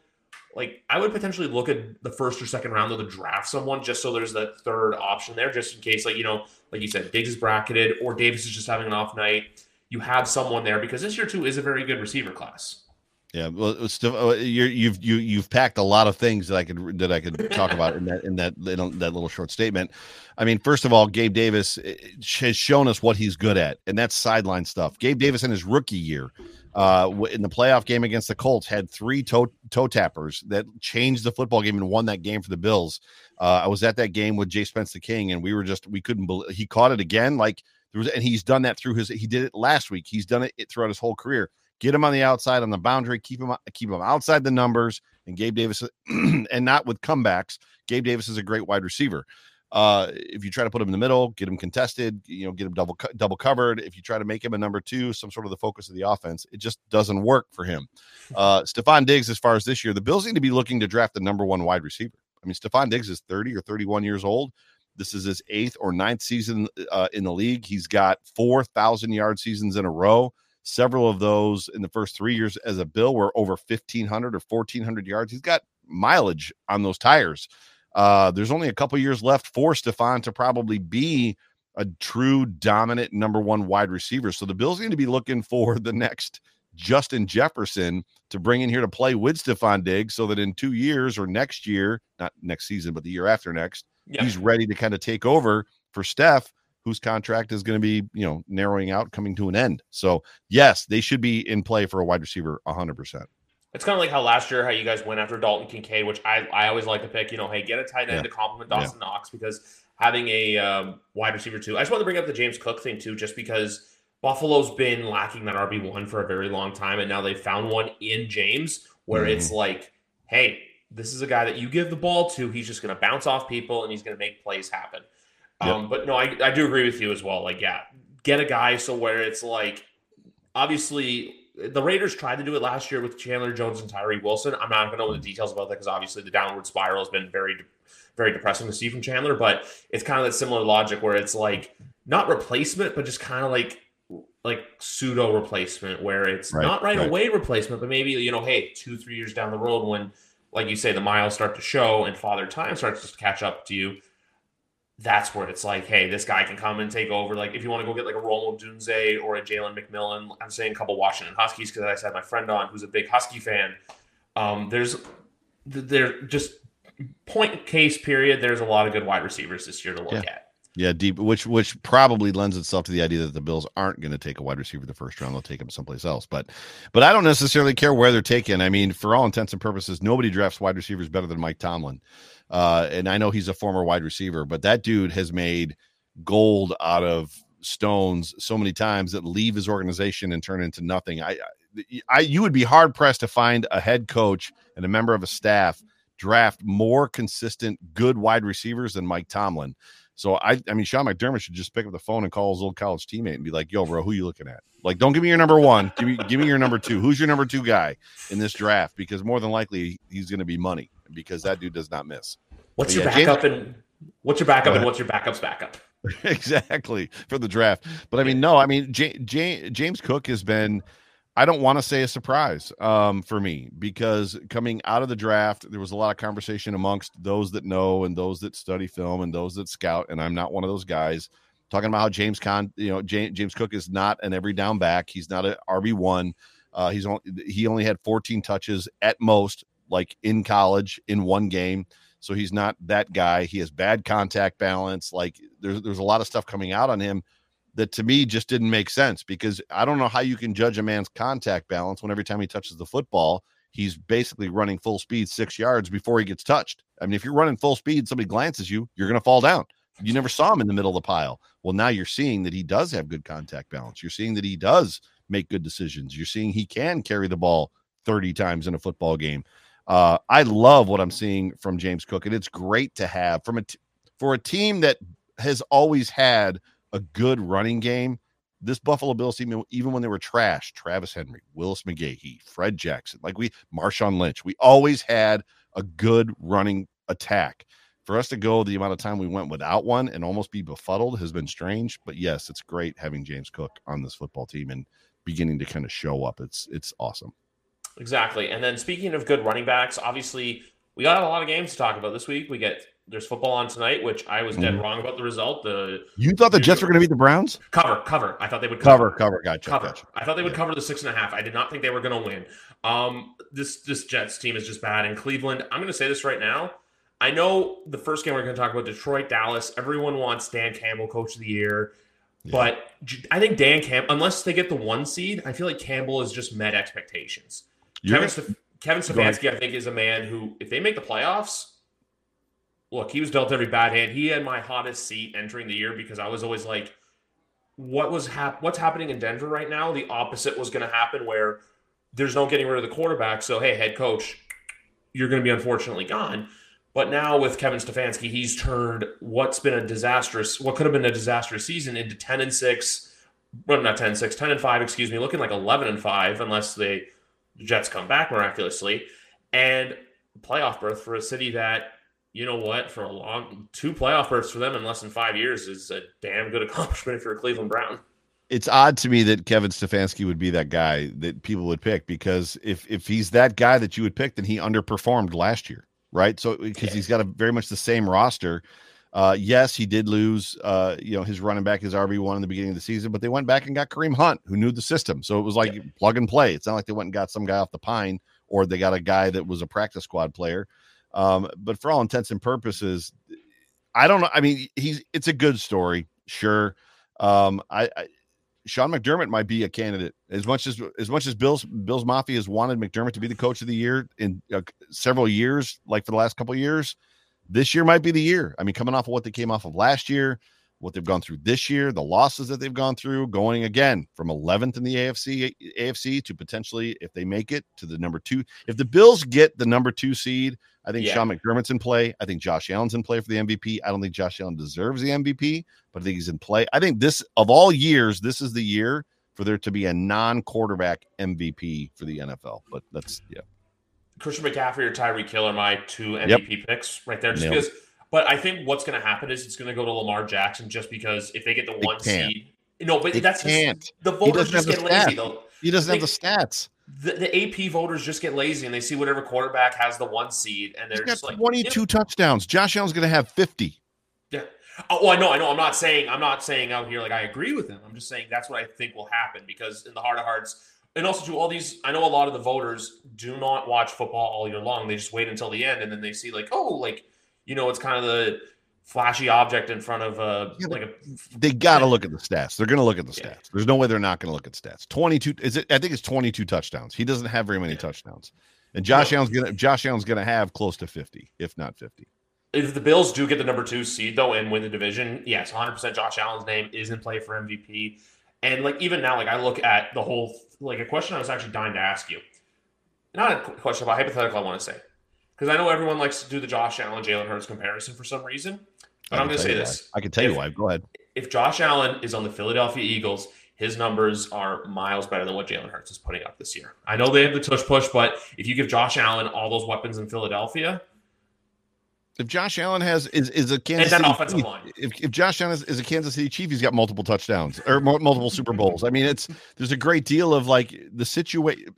like I would potentially look at the first or second round of the draft someone just so there's that third option there, just in case, like you know, like you said, Diggs is bracketed or Davis is just having an off night. You have someone there because this year too is a very good receiver class. Yeah, well, uh, you have you've you you've packed a lot of things that I could that I could talk about in that in that little, that little short statement. I mean, first of all, Gabe Davis eh, has shown us what he's good at, and that's sideline stuff. Gabe Davis in his rookie year, uh, in the playoff game against the Colts, had three toe toe tappers that changed the football game and won that game for the Bills. Uh, I was at that game with Jay Spence the King, and we were just we couldn't believe he caught it again. Like there was, and he's done that through his. He did it last week. He's done it throughout his whole career get him on the outside on the boundary, keep him keep him outside the numbers. And Gabe Davis, and not with comebacks. Gabe Davis is a great wide receiver. Uh, if you try to put him in the middle, get him contested, you know, get him double double covered. If you try to make him a number two, some sort of the focus of the offense, it just doesn't work for him. Uh, Stefon Diggs, as far as this year, the Bills need to be looking to draft the number one wide receiver. I mean, Stefon Diggs is 30 or 31 years old. This is his eighth or ninth season uh, in the league. He's got 4,000 yard seasons in a row. Several of those in the first three years as a Bill were over 1,500 or 1,400 yards. He's got mileage on those tires. Uh, there's only a couple years left for Stefon to probably be a true dominant number one wide receiver. So the Bills need to be looking for the next Justin Jefferson to bring in here to play with Stefon Diggs so that in two years or next year, not next season, but the year after next, yeah. he's ready to kind of take over for Steph whose contract is going to be, you know, narrowing out, coming to an end. So, yes, they should be in play for a wide receiver 100%. It's kind of like how last year, how you guys went after Dalton Kincaid, which I, I always like to pick, you know, hey, get a tight end yeah. to complement Dawson yeah. Knox because having a um, wide receiver too. I just want to bring up the James Cook thing too, just because Buffalo's been lacking that RB1 for a very long time. And now they found one in James where mm-hmm. it's like, hey, this is a guy that you give the ball to. He's just going to bounce off people and he's going to make plays happen. Yep. Um, but no, I, I do agree with you as well. Like, yeah, get a guy so where it's like, obviously, the Raiders tried to do it last year with Chandler Jones and Tyree Wilson. I'm not going to know the details about that because obviously the downward spiral has been very, very depressing to see from Chandler. But it's kind of that similar logic where it's like not replacement, but just kind of like like pseudo replacement where it's right, not right, right, away replacement, but maybe you know, hey, two three years down the road when, like you say, the miles start to show and father time starts to catch up to you that's where it's like, hey, this guy can come and take over. Like, if you want to go get like a Rome Odunze or a Jalen McMillan, I'm saying a couple Washington Huskies because I just had my friend on who's a big Husky fan. Um, there's, there just point case period. There's a lot of good wide receivers this year to look yeah. at. Yeah, deep, which which probably lends itself to the idea that the Bills aren't going to take a wide receiver the first round; they'll take him someplace else. But, but I don't necessarily care where they're taken. I mean, for all intents and purposes, nobody drafts wide receivers better than Mike Tomlin. Uh, and I know he's a former wide receiver, but that dude has made gold out of stones so many times that leave his organization and turn into nothing. I, I, you would be hard pressed to find a head coach and a member of a staff draft more consistent, good wide receivers than Mike Tomlin. So I, I mean, Sean McDermott should just pick up the phone and call his old college teammate and be like, "Yo, bro, who you looking at? Like, don't give me your number one. Give me, give me your number two. Who's your number two guy in this draft? Because more than likely he's going to be money because that dude does not miss. What's but your yeah, backup James, and what's your backup and what's your backup's backup? exactly for the draft. But I mean, no, I mean J- J- James Cook has been. I don't want to say a surprise um, for me because coming out of the draft, there was a lot of conversation amongst those that know and those that study film and those that scout. And I'm not one of those guys talking about how James Con, you know, James, Cook is not an every down back. He's not an RB one. Uh, he's only he only had 14 touches at most like in college in one game. So he's not that guy. He has bad contact balance. Like there's there's a lot of stuff coming out on him that to me just didn't make sense because I don't know how you can judge a man's contact balance when every time he touches the football, he's basically running full speed six yards before he gets touched. I mean, if you're running full speed, somebody glances you, you're going to fall down. You never saw him in the middle of the pile. Well, now you're seeing that he does have good contact balance. You're seeing that he does make good decisions. You're seeing he can carry the ball 30 times in a football game. Uh, I love what I'm seeing from James Cook, and it's great to have from a t- for a team that has always had a good running game. This Buffalo Bills team, even when they were trash, Travis Henry, Willis McGahee, Fred Jackson, like we, Marshawn Lynch, we always had a good running attack. for us to go the amount of time we went without one and almost be befuddled has been strange. But yes, it's great having James Cook on this football team and beginning to kind of show up. It's it's awesome. Exactly. And then speaking of good running backs, obviously we got a lot of games to talk about this week. We get there's football on tonight, which I was dead mm-hmm. wrong about the result. The you thought the Jets were going to beat the Browns? Cover, cover. I thought they would cover, cover, cover. Gotcha, cover. Gotcha. I thought they would yeah. cover the six and a half. I did not think they were going to win. Um, this this Jets team is just bad. In Cleveland, I'm going to say this right now. I know the first game we're going to talk about Detroit, Dallas. Everyone wants Dan Campbell, coach of the year. Yeah. But I think Dan Campbell, unless they get the one seed, I feel like Campbell has just met expectations. Kevin, Stef- Kevin Stefanski, I think, is a man who, if they make the playoffs, look, he was dealt every bad hand. He had my hottest seat entering the year because I was always like, what was hap- what's happening in Denver right now? The opposite was going to happen where there's no getting rid of the quarterback. So, hey, head coach, you're going to be unfortunately gone. But now with Kevin Stefanski, he's turned what's been a disastrous, what could have been a disastrous season into 10 and 6, well, not 10 and 6, 10 and 5, excuse me, looking like 11 and 5, unless they, the Jets come back miraculously. And playoff berth for a city that, you know what, for a long, two playoff berths for them in less than five years is a damn good accomplishment if you're a Cleveland Brown it's odd to me that Kevin Stefanski would be that guy that people would pick because if if he's that guy that you would pick, then he underperformed last year right? So because yeah. he's got a very much the same roster. Uh, yes, he did lose. Uh, you know, his running back is RB one in the beginning of the season, but they went back and got Kareem Hunt, who knew the system. So it was like yeah. plug and play. It's not like they went and got some guy off the pine, or they got a guy that was a practice squad player. Um, but for all intents and purposes, I don't know. I mean, he's it's a good story, sure. Um, I, I Sean McDermott might be a candidate as much as as much as Bills Bills Mafia has wanted McDermott to be the coach of the year in uh, several years, like for the last couple years. This year might be the year. I mean, coming off of what they came off of last year, what they've gone through this year, the losses that they've gone through, going again from 11th in the AFC AFC to potentially, if they make it to the number two. If the Bills get the number two seed, I think yeah. Sean McDermott's in play. I think Josh Allen's in play for the MVP. I don't think Josh Allen deserves the MVP, but I think he's in play. I think this of all years, this is the year for there to be a non-quarterback MVP for the NFL. But that's yeah. Christian McCaffrey or Tyreek Hill are my two MVP yep. picks right there. Just Nailed. because, but I think what's going to happen is it's going to go to Lamar Jackson just because if they get the they one can't. seed, no, but they that's can't. Just, the voters just get lazy though. He doesn't they, have the stats the, the, AP voters just get lazy and they see whatever quarterback has the one seed and they're just like 22 touchdowns. Josh Allen's going to have 50. Yeah. Oh, well, I know, I know. I'm not saying I'm not saying out here like I agree with him. I'm just saying that's what I think will happen because in the heart of hearts, and also to all these, I know a lot of the voters do not watch football all year long. They just wait until the end and then they see like, oh, like you know, it's kind of the flashy object in front of a yeah, like a they got to look at the stats. They're going to look at the stats. There's no way they're not going to look at stats. 22 is it i think it's 22 touchdowns. He doesn't have very many yeah. touchdowns. And josh no. allen's going to josh allen's to have close to 50 if not 50 if the bills do get the number two seed though and win the division yes 100% josh allen's name is in play for mvp and like even now like i look at the whole like a question i was actually dying to ask you. Not a question but hypothetical i want to say because I know everyone likes to do the Josh Allen Jalen Hurts comparison for some reason. But I'm going to say this. Why. I can tell if, you why. Go ahead. If Josh Allen is on the Philadelphia Eagles, his numbers are miles better than what Jalen Hurts is putting up this year. I know they have the tush push, but if you give Josh Allen all those weapons in Philadelphia, if Josh Allen has is, is a Kansas City offensive Chief, line. If, if Josh Allen is, is, a Kansas City Chief, he's got multiple touchdowns or multiple Super Bowls. I mean, it's there's a great deal of like the situation.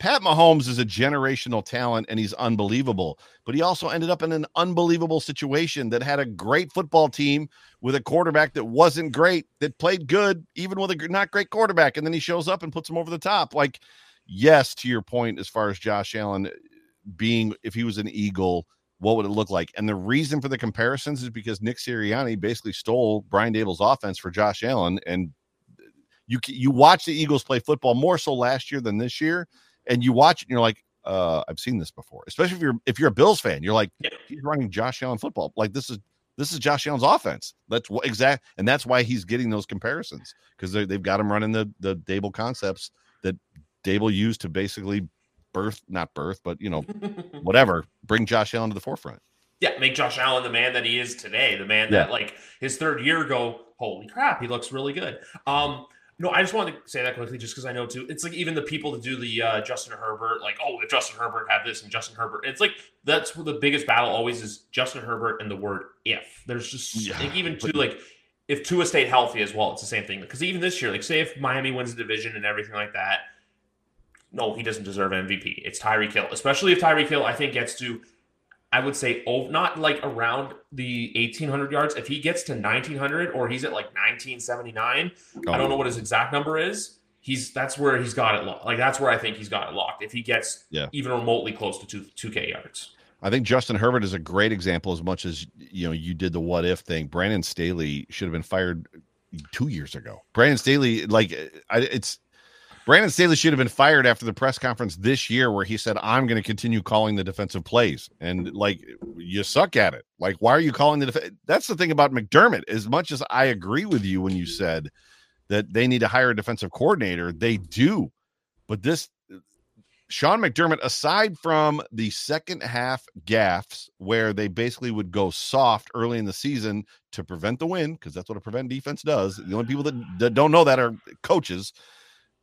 Pat Mahomes is a generational talent and he's unbelievable, but he also ended up in an unbelievable situation that had a great football team with a quarterback that wasn't great, that played good, even with a not great quarterback. And then he shows up and puts him over the top. Like, yes, to your point, as far as Josh Allen uh, being, if he was an Eagle, what would it look like? And the reason for the comparisons is because Nick Sirianni basically stole Brian Daboll's offense for Josh Allen. And uh, you, you watch the Eagles play football more so last year than this year and you watch it and you're like, uh, I've seen this before. Especially if you're if you're a Bills fan, you're like, he's running Josh Allen football. Like this is this is Josh Allen's offense. That's what exact, and that's why he's getting those comparisons because they've got him running the the Daboll concepts that Daboll used to basically birth, not birth, but you know, whatever, bring Josh Allen to the forefront. Yeah, make Josh Allen the man that he is today, the man yeah. that like his third year ago, holy crap, he looks really good. Um, No, I just wanted to say that quickly, just because I know too. It's like even the people that do the uh, Justin Herbert, like, oh, if Justin Herbert had this and Justin Herbert, it's like that's where the biggest battle always is Justin Herbert and the word if. There's just yeah, like, even to like if Tua stayed healthy as well, it's the same thing. Because even this year, like, say if Miami wins the division and everything like that, no, he doesn't deserve MVP. It's Tyreek Hill, especially if Tyreek Hill, I think, gets to I would say oh, not like around the 1800 yards. If he gets to 1900 or he's at like 1979, oh. I don't know what his exact number is. He's that's where he's got it locked. Like that's where I think he's got it locked. If he gets yeah. even remotely close to two two K yards. I think Justin Herbert is a great example. As much as you know, you did the what if thing. Brandon Staley should have been fired two years ago. Brandon Staley, like, it's Brandon Staley should have been fired after the press conference this year where he said, I'm going to continue calling the defensive plays. And like, you suck at it. Like, why are you calling the def-? That's the thing about McDermott. As much as I agree with you when you said that they need to hire a defensive coordinator, they do. But this, Sean McDermott, aside from the second half gaffs where they basically would go soft early in the season to prevent the win, because that's what a prevent defense does. The only people that, that don't know that are coaches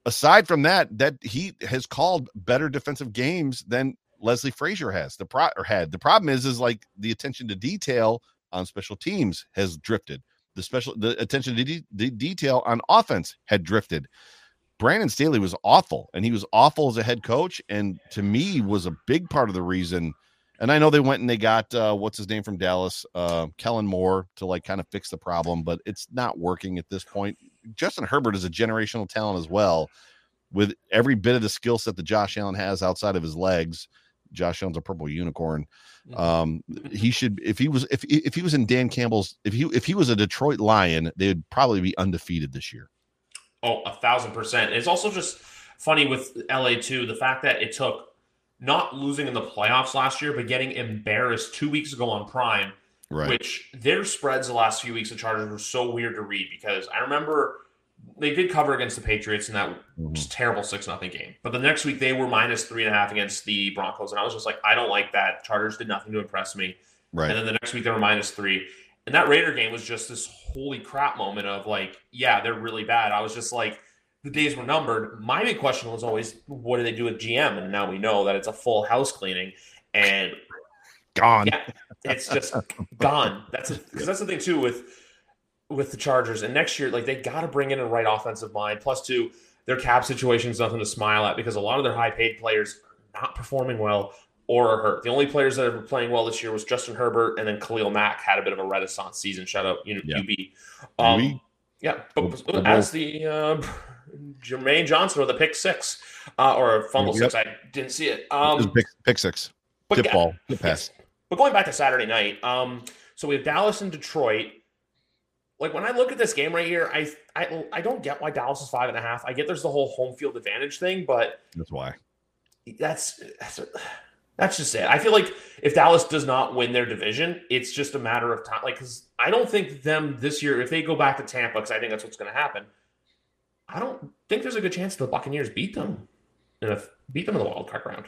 aside from that, that he has called better defensive games than Leslie Frazier has. The pro or had the problem is is like the attention to detail on special teams has drifted. The special the attention to de- detail on offense had drifted. Brandon Staley was awful, and he was awful as a head coach, and to me was a big part of the reason. And I know they went and they got uh, what's his name from Dallas, uh, Kellen Moore, to like kind of fix the problem, but it's not working at this point. Justin Herbert is a generational talent as well, with every bit of the skill set that Josh Allen has outside of his legs. Josh Allen's a purple unicorn. Mm-hmm. Um, he should if he was if if he was in Dan Campbell's if he if he was a Detroit Lion, they would probably be undefeated this year. Oh, a thousand percent. It's also just funny with LA too, the fact that it took not losing in the playoffs last year, but getting embarrassed two weeks ago on Prime Right. Which their spreads the last few weeks of Chargers were so weird to read because I remember they did cover against the Patriots in that mm-hmm. just terrible six nothing game. But the next week they were minus three and a half against the Broncos, and I was just like, I don't like that. Chargers did nothing to impress me. Right. And then the next week they were minus three. And that Raider game was just this holy crap moment of like, yeah, they're really bad. I was just like, the days were numbered. My big question was always, what do they do with GM? And now we know that it's a full house cleaning. And gone. Yeah, it's just gone. That's because that's the thing too with with the Chargers. And next year, like they got to bring in a right offensive line. Plus, two, their cap situation is nothing to smile at because a lot of their high paid players are not performing well or are hurt. The only players that are playing well this year was Justin Herbert and then Khalil Mack had a bit of a renaissance season. Shout out, you know, yeah. UB. Um, yeah, but as the uh, Jermaine Johnson or the pick six uh, or fumble yep. six, I didn't see it. Um, pick, pick six. Tip yeah, ball, pass. But going back to Saturday night, um, so we have Dallas and Detroit. Like when I look at this game right here, I I I don't get why Dallas is five and a half. I get there's the whole home field advantage thing, but that's why. That's that's, that's just it. I feel like if Dallas does not win their division, it's just a matter of time. Like, because I don't think them this year, if they go back to Tampa, because I think that's what's going to happen. I don't think there's a good chance the Buccaneers beat them, and if beat them in the wild card round.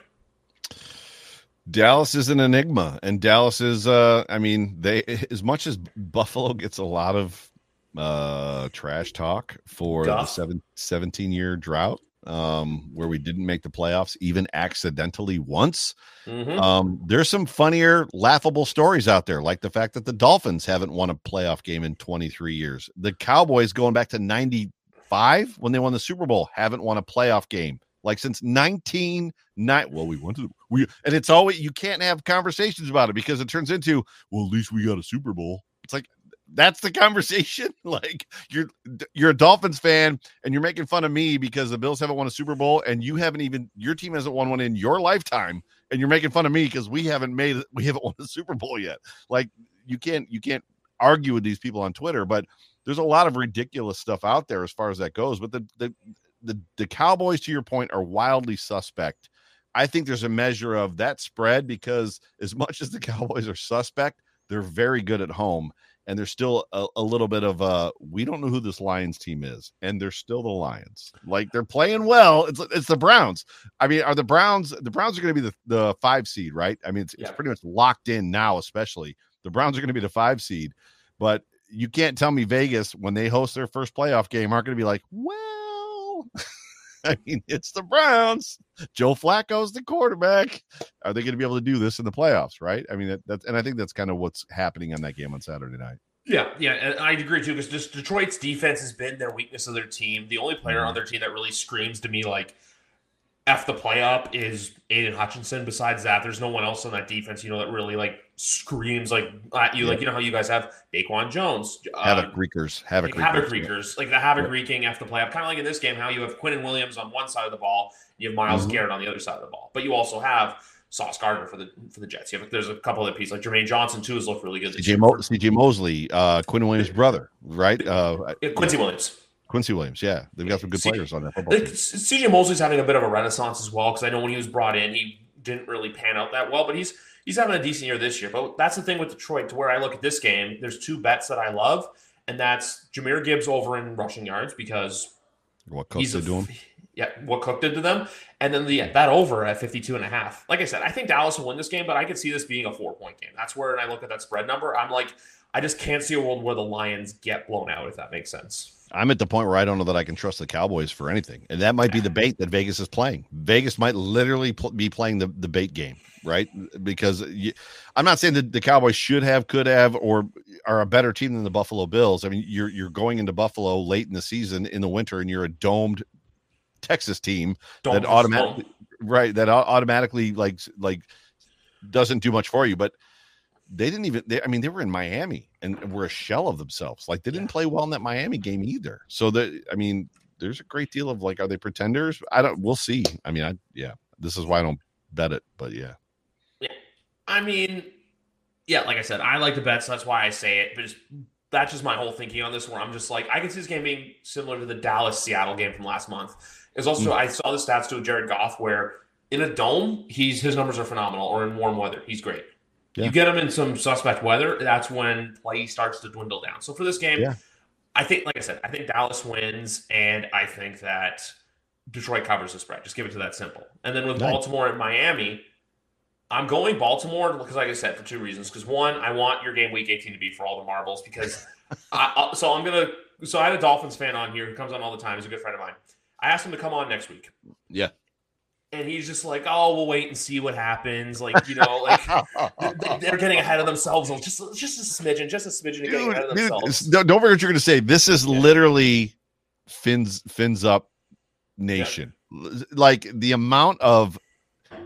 Dallas is an enigma, and Dallas is. Uh, I mean, they as much as Buffalo gets a lot of uh trash talk for Duh. the seven, 17 year drought um where we didn't make the playoffs even accidentally once mm-hmm. um there's some funnier laughable stories out there like the fact that the dolphins haven't won a playoff game in 23 years the cowboys going back to 95 when they won the super bowl haven't won a playoff game like since 19 nine well we went to we and it's always you can't have conversations about it because it turns into well at least we got a super bowl. It's like that's the conversation like you're you're a dolphins fan and you're making fun of me because the bills haven't won a super bowl and you haven't even your team hasn't won one in your lifetime and you're making fun of me because we haven't made we haven't won a super bowl yet. Like you can't you can't argue with these people on twitter but there's a lot of ridiculous stuff out there as far as that goes but the the the the Cowboys, to your point, are wildly suspect. I think there's a measure of that spread because as much as the Cowboys are suspect, they're very good at home. And there's still a, a little bit of uh we don't know who this Lions team is, and they're still the Lions. Like they're playing well. It's it's the Browns. I mean, are the Browns the Browns are going to be the, the five seed, right? I mean, it's, yeah. it's pretty much locked in now, especially. The Browns are going to be the five seed, but you can't tell me Vegas when they host their first playoff game aren't going to be like, well, well, I mean, it's the Browns. Joe Flacco's the quarterback. Are they going to be able to do this in the playoffs? Right? I mean, that, that's and I think that's kind of what's happening on that game on Saturday night. Yeah, yeah, and I agree too because Detroit's defense has been their weakness of their team. The only player mm-hmm. on their team that really screams to me like F the play up is Aiden Hutchinson. Besides that, there's no one else on that defense, you know, that really like screams like at you. Yeah. Like, you know how you guys have Daquan Jones, Havoc uh, Reekers, Havoc like, Havoc Reekers, like the Havoc Reeking F the play up. Kind of like in this game, how you have Quinnen Williams on one side of the ball, you have Myles mm-hmm. Garrett on the other side of the ball. But you also have Sauce Gardner for the for the Jets. You have, there's a couple other pieces like Jermaine Johnson too has looked really good. CJ, Mo- CJ Mosley, uh, Quinn Williams' brother, right? Uh, Quincy Williams. Quincy Williams, yeah, they've got some good C- players on that football. CJ Mosley's having a bit of a renaissance as well because I know when he was brought in, he didn't really pan out that well, but he's he's having a decent year this year. But that's the thing with Detroit. To where I look at this game, there's two bets that I love, and that's Jahmyr Gibbs over in rushing yards because what Cook did to him. Yeah, what Cook did to them, and then the that over at 52 and a half. Like I said, I think Dallas will win this game, but I could see this being a four point game. That's where, and I look at that spread number, I'm like, I just can't see a world where the Lions get blown out. If that makes sense. I'm at the point where I don't know that I can trust the Cowboys for anything, and that might be the bait that Vegas is playing. Vegas might literally pl- be playing the, the bait game, right? Because you, I'm not saying that the Cowboys should have, could have, or are a better team than the Buffalo Bills. I mean, you're you're going into Buffalo late in the season in the winter, and you're a domed Texas team that automatically, right? That automatically like like doesn't do much for you, but they didn't even they, i mean they were in miami and were a shell of themselves. Like they didn't play well in that miami game either. So that i mean there's a great deal of like are they pretenders? I don't we'll see. I mean i yeah this is why i don't bet it but yeah. Yeah. I mean yeah like i said i like the bet so that's why i say it but just that's just my whole thinking on this where i'm just like i can see this game being similar to the dallas seattle game from last month. It's also mm. i saw the stats to jared goff where in a dome he's his numbers are phenomenal or in warm weather he's great yeah. You get them in some suspect weather, that's when play starts to dwindle down. So for this game, yeah. I think, like I said, I think Dallas wins, and I think that Detroit covers the spread. Just give it to that simple. And then with nice. Baltimore and Miami, I'm going Baltimore because, like I said, for two reasons. Because one, I want your game week 18 to be for all the marbles. Because I, so I'm gonna. So I had a Dolphins fan on here who comes on all the time. He's a good friend of mine. I asked him to come on next week. Yeah and he's just like, "Oh, we'll wait and see what happens." Like, you know, like they're getting ahead of themselves. Just, just a smidgen, just a smidgen of getting ahead of themselves. Dude, don't forget what you're going to say. This is yeah. literally fins fins up nation. Yeah. Like the amount of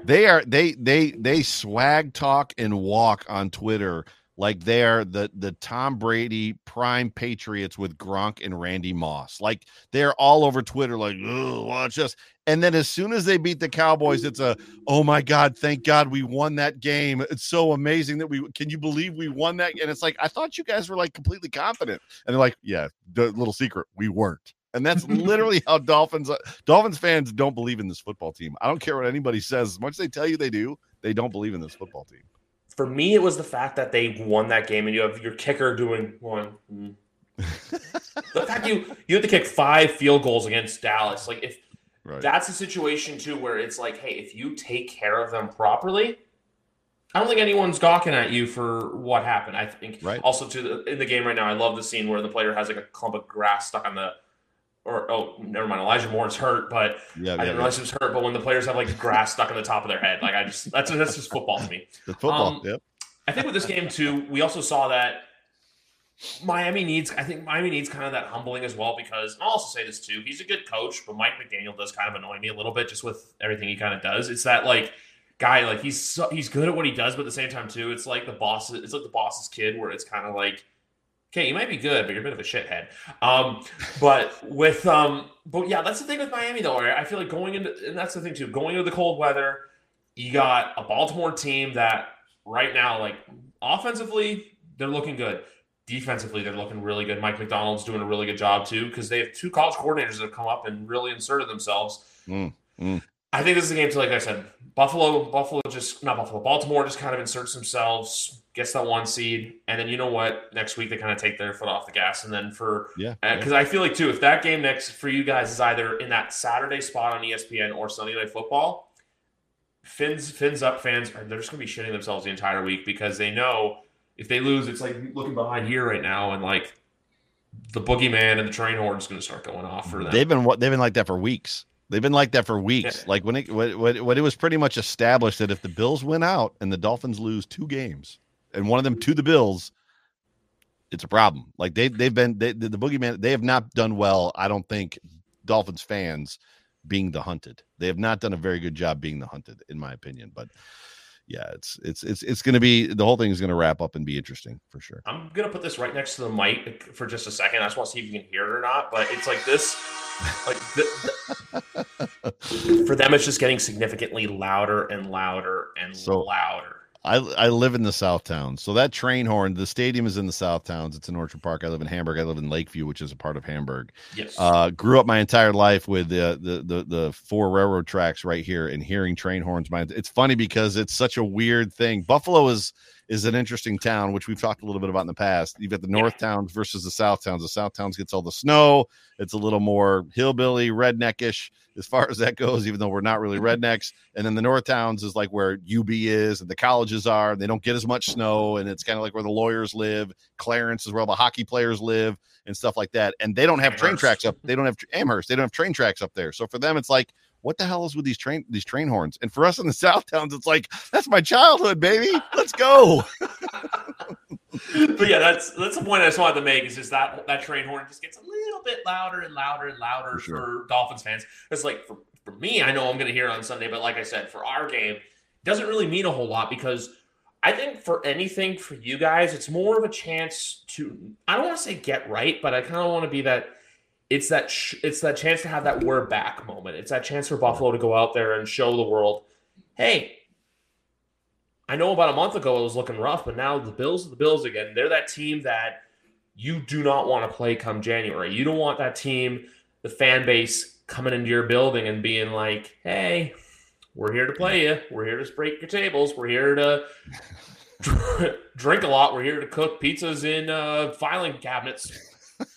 they are they they they swag talk and walk on Twitter like they're the the Tom Brady prime Patriots with Gronk and Randy Moss. Like they're all over Twitter, like, watch us. And then as soon as they beat the Cowboys, it's a oh my God, thank God we won that game. It's so amazing that we can you believe we won that? And it's like, I thought you guys were like completely confident. And they're like, Yeah, the little secret, we weren't. And that's literally how Dolphins uh, Dolphins fans don't believe in this football team. I don't care what anybody says, as much as they tell you they do, they don't believe in this football team for me, it was the fact that they won that game, and you have your kicker doing one. Mm. the fact you you had to kick five field goals against Dallas, like if right. that's a situation too where it's like, hey, if you take care of them properly, I don't think anyone's gawking at you for what happened. I think right. also to the, in the game right now, I love the scene where the player has like a clump of grass stuck on the or oh, never mind. Elijah Moore's hurt, but yeah, I didn't yeah, realize he was hurt. But when the players have like grass stuck on the top of their head, like I just that's that's just football to me. The football. Um. I think with this game too, we also saw that Miami needs. I think Miami needs kind of that humbling as well because I'll also say this too. He's a good coach, but Mike McDaniel does kind of annoy me a little bit just with everything he kind of does. It's that like guy, like he's so, he's good at what he does, but at the same time too, it's like the boss. It's like the boss's kid, where it's kind of like okay, you might be good, but you're a bit of a shithead. Um, but with um, but yeah, that's the thing with Miami though. I feel like going into and that's the thing too. Going into the cold weather, you got a Baltimore team that right now, like offensively, they're looking good. Defensively, they're looking really good. Mike Macdonald's doing a really good job too because they have two college coordinators that have come up and really inserted themselves. Mm, mm. I think this is a game to, like I said, Buffalo, Buffalo just not Buffalo, Baltimore just kind of inserts themselves, gets that one seed, and then you know what? Next week they kind of take their foot off the gas, and then for yeah, because uh, yeah. I feel like too, if that game next for you guys is either in that Saturday spot on ESPN or Sunday Night Football, fins fins up fans are they're just gonna be shitting themselves the entire week because they know if they lose, it's like looking behind here right now and like the boogeyman and the train horn is going to start going off for them. They've been they've been like that for weeks. They've been like that for weeks. Yeah. Like when it when, when it was pretty much established that if the Bills win out and the Dolphins lose two games and one of them to the Bills, it's a problem. Like they they've been they, the, the boogeyman they have not done well. I don't think Dolphins fans being the hunted. They have not done a very good job being the hunted, in my opinion. But yeah, it's it's it's it's going to be the whole thing is going to wrap up and be interesting for sure. I'm going to put this right next to the mic for just a second. I just want to see if you can hear it or not. But it's like this, like the, the, for them, it's just getting significantly louder and louder and so, louder. I I live in the South Towns, so that train horn. The stadium is in the South Towns. It's in Orchard Park. I live in Hamburg. I live in Lakeview, which is a part of Hamburg. Yes. Uh, grew up my entire life with the, the the the four railroad tracks right here, and hearing train horns. My it's funny because it's such a weird thing. Buffalo is is an interesting town, which we've talked a little bit about in the past. You've got the North. Towns versus the South Towns. The South Towns gets all the snow. It's a little more hillbilly, redneckish as far as that goes, even though we're not really mm-hmm. rednecks. And then the North Towns is like where UB is and the colleges are. They don't get as much snow, and it's kind of like where the lawyers live. Clarence is where all the hockey players live and stuff like that. And they don't have train tracks up. They don't have Amherst. They don't have train tracks up there. So for them, it's like what the hell is with these train these train horns? And for us in the South Towns, it's like that's my childhood, baby. Let's go. but yeah, that's that's the point I just wanted to make is just that that train horn just gets a little bit louder and louder and louder for, sure. for Dolphins fans. It's like for, for me, I know I'm going to hear it on Sunday, but like I said, for our game, it doesn't really mean a whole lot because I think for anything for you guys, it's more of a chance to I don't want to say get right, but I kind of want to be that it's that sh- it's that chance to have that we're back moment. It's that chance for Buffalo to go out there and show the world, hey, I know about a month ago it was looking rough, but now the Bills are the Bills again. They're that team that you do not want to play come January. You don't want that team, the fan base coming into your building and being like, hey, we're here to play you. We're here to break your tables. We're here to drink a lot. We're here to cook pizzas in uh, filing cabinets.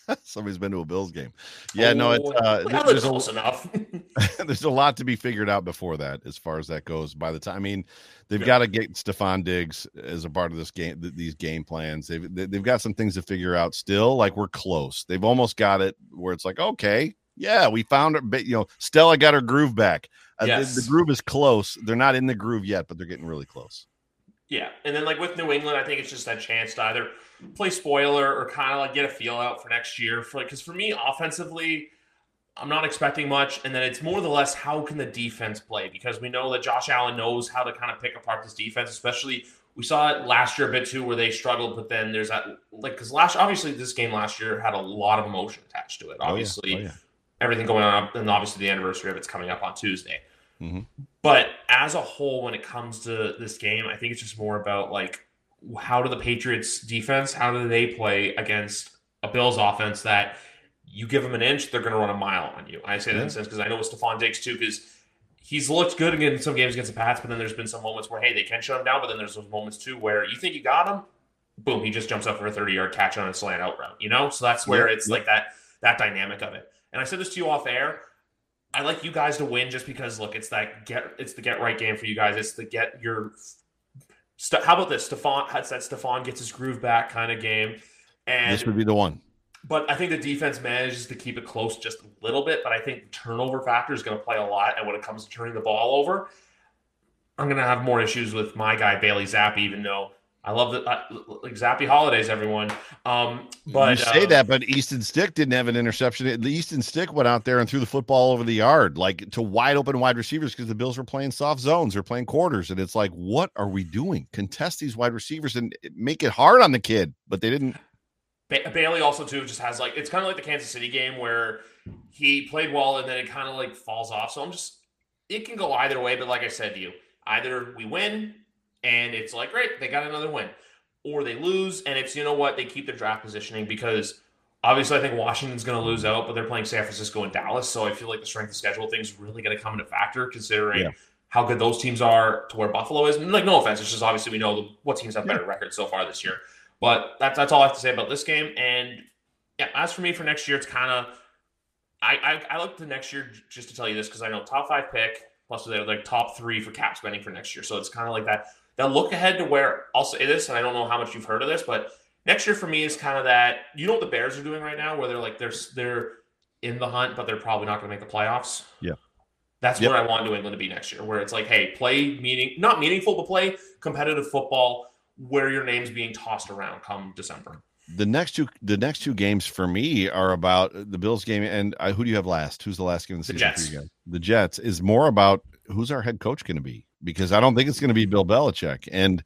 Somebody's been to a Bills game. Yeah, oh, no, it's uh, well, there's close a, enough. there's a lot to be figured out before that, as far as that goes. By the time, I mean, they've yeah. got to get Stefon Diggs as a part of this game, these game plans. They've they've got some things to figure out still. Like we're close. They've almost got it where it's like, okay, yeah, we found it. But you know, Stella got her groove back. Uh, yes. the, the groove is close. They're not in the groove yet, but they're getting really close. Yeah, and then like with New England, I think it's just that chance to either play spoiler or kind of like get a feel out for next year. For like, because for me, offensively, I'm not expecting much, and then it's more or less how can the defense play because we know that Josh Allen knows how to kind of pick apart this defense, especially. We saw it last year a bit too, where they struggled, but then there's that like because last obviously this game last year had a lot of emotion attached to it. Obviously, oh, yeah. Oh, yeah. everything going on, and obviously the anniversary of it's coming up on Tuesday. Mm-hmm. But as a whole, when it comes to this game, I think it's just more about like how do the Patriots defense, how do they play against a Bills offense that you give them an inch, they're going to run a mile on you. I say that in sense because I know with Stefon Diggs too, because he's looked good in some games against the Pats, but then there's been some moments where hey they can shut him down, but then there's those moments too where you think you got him, boom, he just jumps up for a 30 yard catch on a slant out route. You know, so that's where it's like that that dynamic of it. And I said this to you off air. I like you guys to win just because look, it's that get it's the get right game for you guys. It's the get your st- how about this? Stefon has that Stefon gets his groove back kind of game. And this would be the one. But I think the defense manages to keep it close just a little bit. But I think the turnover factor is going to play a lot. And when it comes to turning the ball over, I'm going to have more issues with my guy Bailey Zappe, even though I love the uh, like Zappe holidays, everyone. Um, but you say that, but Easton Stick didn't have an interception. The Easton Stick went out there and threw the football over the yard, like to wide open wide receivers, because the Bills were playing soft zones, they're playing quarters, and it's like, what are we doing? Contest these wide receivers and make it hard on the kid, but they didn't. Ba- Bailey also too just has like it's kind of like the Kansas City game where he played well and then it kind of like falls off. So I'm just it can go either way, but like I said to you, either we win and it's like, great, they got another win. Or they lose, and it's, you know what, they keep their draft positioning because obviously I think Washington's going to lose out, but they're playing San Francisco and Dallas. So I feel like the strength of schedule thing is really going to come into factor considering yeah. how good those teams are to where Buffalo is. And like, no offense, it's just obviously we know what teams have better yeah. records so far this year. But that's, that's all I have to say about this game. And yeah, as for me for next year, it's kind of, I, I, I look to next year just to tell you this because I know top five pick, plus they're like top three for cap spending for next year. So it's kind of like that that look ahead to where I'll say this, and I don't know how much you've heard of this, but next year for me is kind of that. You know what the Bears are doing right now, where they're like they're they're in the hunt, but they're probably not going to make the playoffs. Yeah. That's Yep. where I want New England to be next year, where it's like, hey, play meaning not meaningful, but play competitive football where your name's being tossed around come December. the next two the next two games for me are about the Bills game and uh, who do you have last? Who's the last game of the The season Jets. for you guys? The Jets is more about who's our head coach going to be because I don't think it's going to be Bill Belichick. And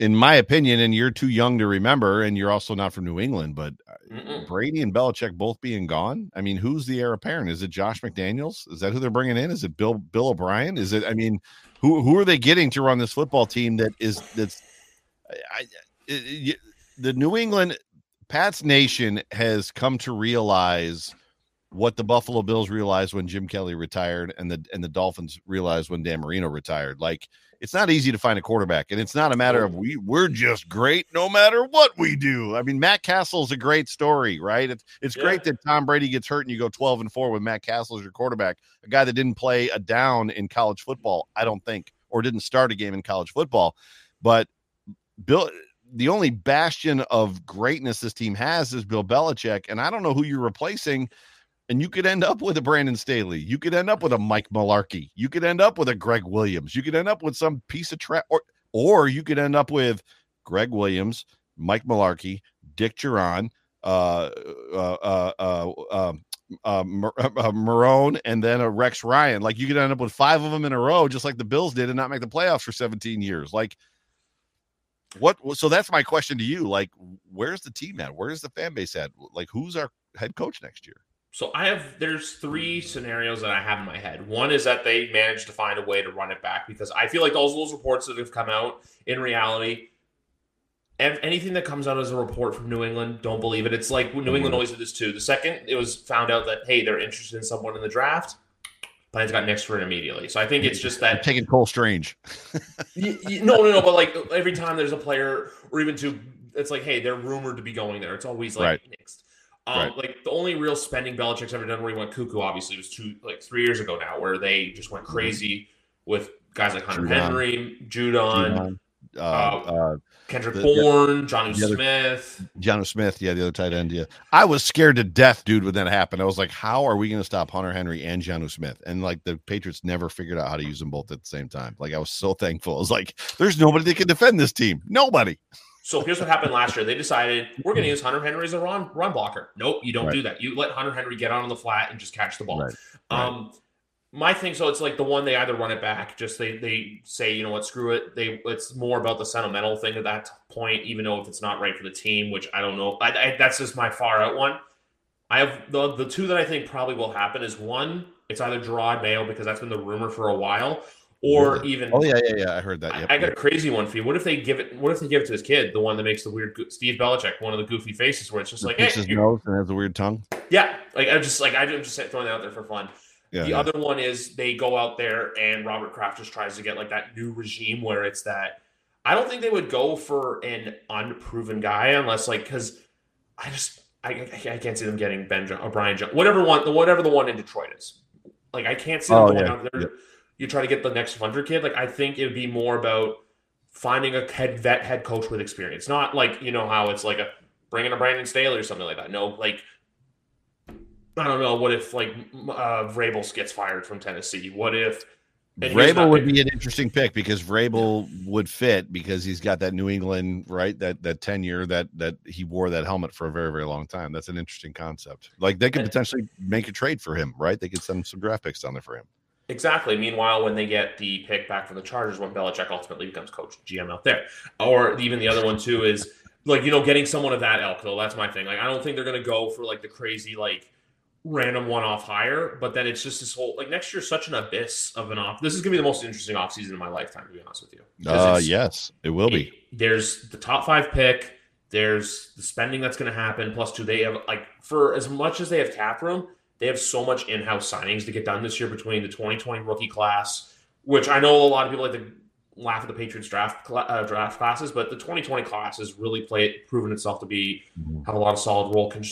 in my opinion and you're too young to remember and you're also not from New England but uh, Mm-mm. Brady and Belichick both being gone I mean who's the heir apparent? Is it Josh McDaniels? Is that who they're bringing in? Is it Bill Bill O'Brien? Is it I mean who who are they getting to run this football team that is that's I, I, the New England Pats Nation has come to realize what the Buffalo Bills realized when Jim Kelly retired and the and the Dolphins realized when Dan Marino retired. Like it's not easy to find a quarterback, and it's not a matter of we we're just great no matter what we do. I mean, Matt Cassel's a great story, right? It's it's Yeah. great that Tom Brady gets hurt and you go 12 and 4 with Matt Cassel as your quarterback, a guy that didn't play a down in college football, I don't think, or didn't start a game in college football. But Bill the only bastion of greatness this team has is Bill Belichick, and I don't know who you're replacing. And you could end up with a Brandon Staley. You could end up with a Mike Mularkey. You could end up with a Gregg Williams. You could end up with some piece of trap, or or you could end up with Gregg Williams, Mike Mularkey, Dick Jauron, uh, uh, uh, uh, um, uh, uh, uh, Marrone, and then a Rex Ryan. Like you could end up with five of them in a row, just like the Bills did, and not make the playoffs for 17 years. Like what? So that's my question to you. Like, where's the team at? Where's the fan base at? Like, who's our head coach next year? So I have there's three scenarios that I have in my head. One is that they managed to find a way to run it back because I feel like all those reports that have come out in reality, anything that comes out as a report from New England, don't believe it. It's like New England mm-hmm. always did this too. The second it was found out that hey they're interested in someone in the draft, plans got next for it immediately. So I think it's just that Taking Cole Strange. Y- y- no, no, no. But like every time there's a player, or even two, it's like, hey, they're rumored to be going there. It's always like Right. mixed. Um, Right. Like the only real spending Belichick's ever done where he went cuckoo, obviously, was two like three years ago now, where they just went crazy with guys like Hunter Judon. Henry, Judon, Judon, uh, uh, Kendrick the- Bourne, Jonnu Smith. John Smith, yeah, the other tight end. Yeah, I was scared to death, dude, when that happened. I was like, "How are we going to stop Hunter Henry and John Smith?" And like the Patriots never figured out how to use them both at the same time. Like I was so thankful. I was like, "There's nobody that can defend this team. Nobody." So here's what happened last year. They decided we're going to use Hunter Henry as a run run blocker. Nope, you don't Right. do that. You let Hunter Henry get on the flat and just catch the ball. Right. Right. Um, my thing, so it's like the one they either run it back, just they they say, you know what, screw it. They it's more about the sentimental thing at that point, even though if it's not right for the team, which I don't know. I, I, that's just my far out one. I have the the two that I think probably will happen is one, it's either Jerod Mayo because that's been the rumor for a while, or Really? even Oh yeah, yeah, yeah. I heard that. I, Yep, I got a crazy one for you. What if they give it? What if they give it to his kid, the one that makes the weird Steve Belichick, one of the goofy faces, where it's just like, hey, his you- nose and has a weird tongue. yeah, like I'm just like I'm just throwing that out there for fun. Yeah, the yeah. other one is they go out there and Robert Kraft just tries to get like that new regime where it's that I don't think they would go for an unproven guy unless like because I just I, I can't see them getting Ben John, or Brian John, whatever one the whatever the one in Detroit is. Like I can't see them Oh, going yeah, out there. You try to get the next wonder kid. Like I think it would be more about finding a head vet head coach with experience, not like you know how it's like a bringing a Brandon Staley or something like that. No, like I don't know. What if like uh, Vrabel gets fired from Tennessee? What if Vrabel would be an interesting pick because Vrabel would fit because he's got that New England right that that tenure that that he wore that helmet for a very very long time. That's an interesting concept. Like they could potentially make a trade for him, right? They could send some draft picks down there for him. Exactly. Meanwhile, when they get the pick back from the Chargers, when Belichick ultimately becomes coach GM out there, or even the other one too is like you know getting someone of that ilk. Though that's my thing. Like I don't think they're gonna go for like the crazy like random one-off hire, but then it's just this whole like next year's such an abyss of an off. This is gonna be the most interesting offseason in my lifetime, to be honest with you. Uh yes, it will be. there's the top five pick. There's the spending that's going to happen. Plus, two, they have like for as much as they have cap room, they have so much in-house signings to get done this year between the 2020 rookie class, which I know a lot of people like to laugh at the Patriots draft uh, draft classes, but the 2020 class has really played proven itself to be Mhm. have a lot of solid role con-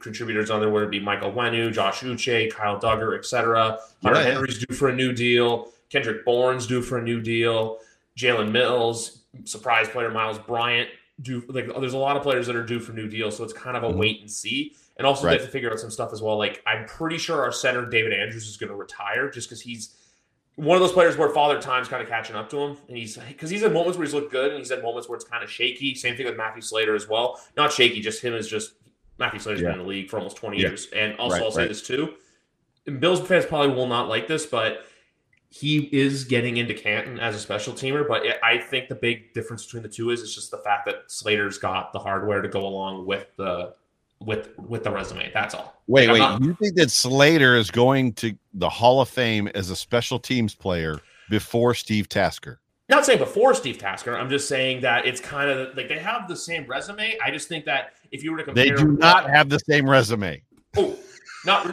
contributors on there, whether it be Michael Onwenu, Josh Uche, Kyle Dugger, etc. Hunter Yeah, yeah. Henry's due for a new deal. Kendrick Bourne's due for a new deal. Jalen Mills, surprise player Myles Bryant, due like there's a lot of players that are due for new deals, so it's kind of a mm-hmm. wait and see. And also right. they have to figure out some stuff as well. Like I'm pretty sure our center David Andrews is going to retire just because he's one of those players where father time's kind of catching up to him, and he's because he's had moments where he's looked good, and he's had moments where it's kind of shaky. Same thing with Matthew Slater as well. Not shaky, just him is just Matthew Slater's yeah. been in the league for almost 20 yeah. years. And also, right, I'll say right. this too: and Bills fans probably will not like this, but he is getting into Canton as a special teamer, but I think the big difference between the two is it's just the fact that Slater's got the hardware to go along with the with with the resume. That's all. Wait, like, wait. Not, you think that Slater is going to the Hall of Fame as a special teams player before Steve Tasker? Not saying before Steve Tasker. I'm just saying that it's kind of like they have the same resume. I just think that if you were to compare, they do not have the same resume. Oh, not,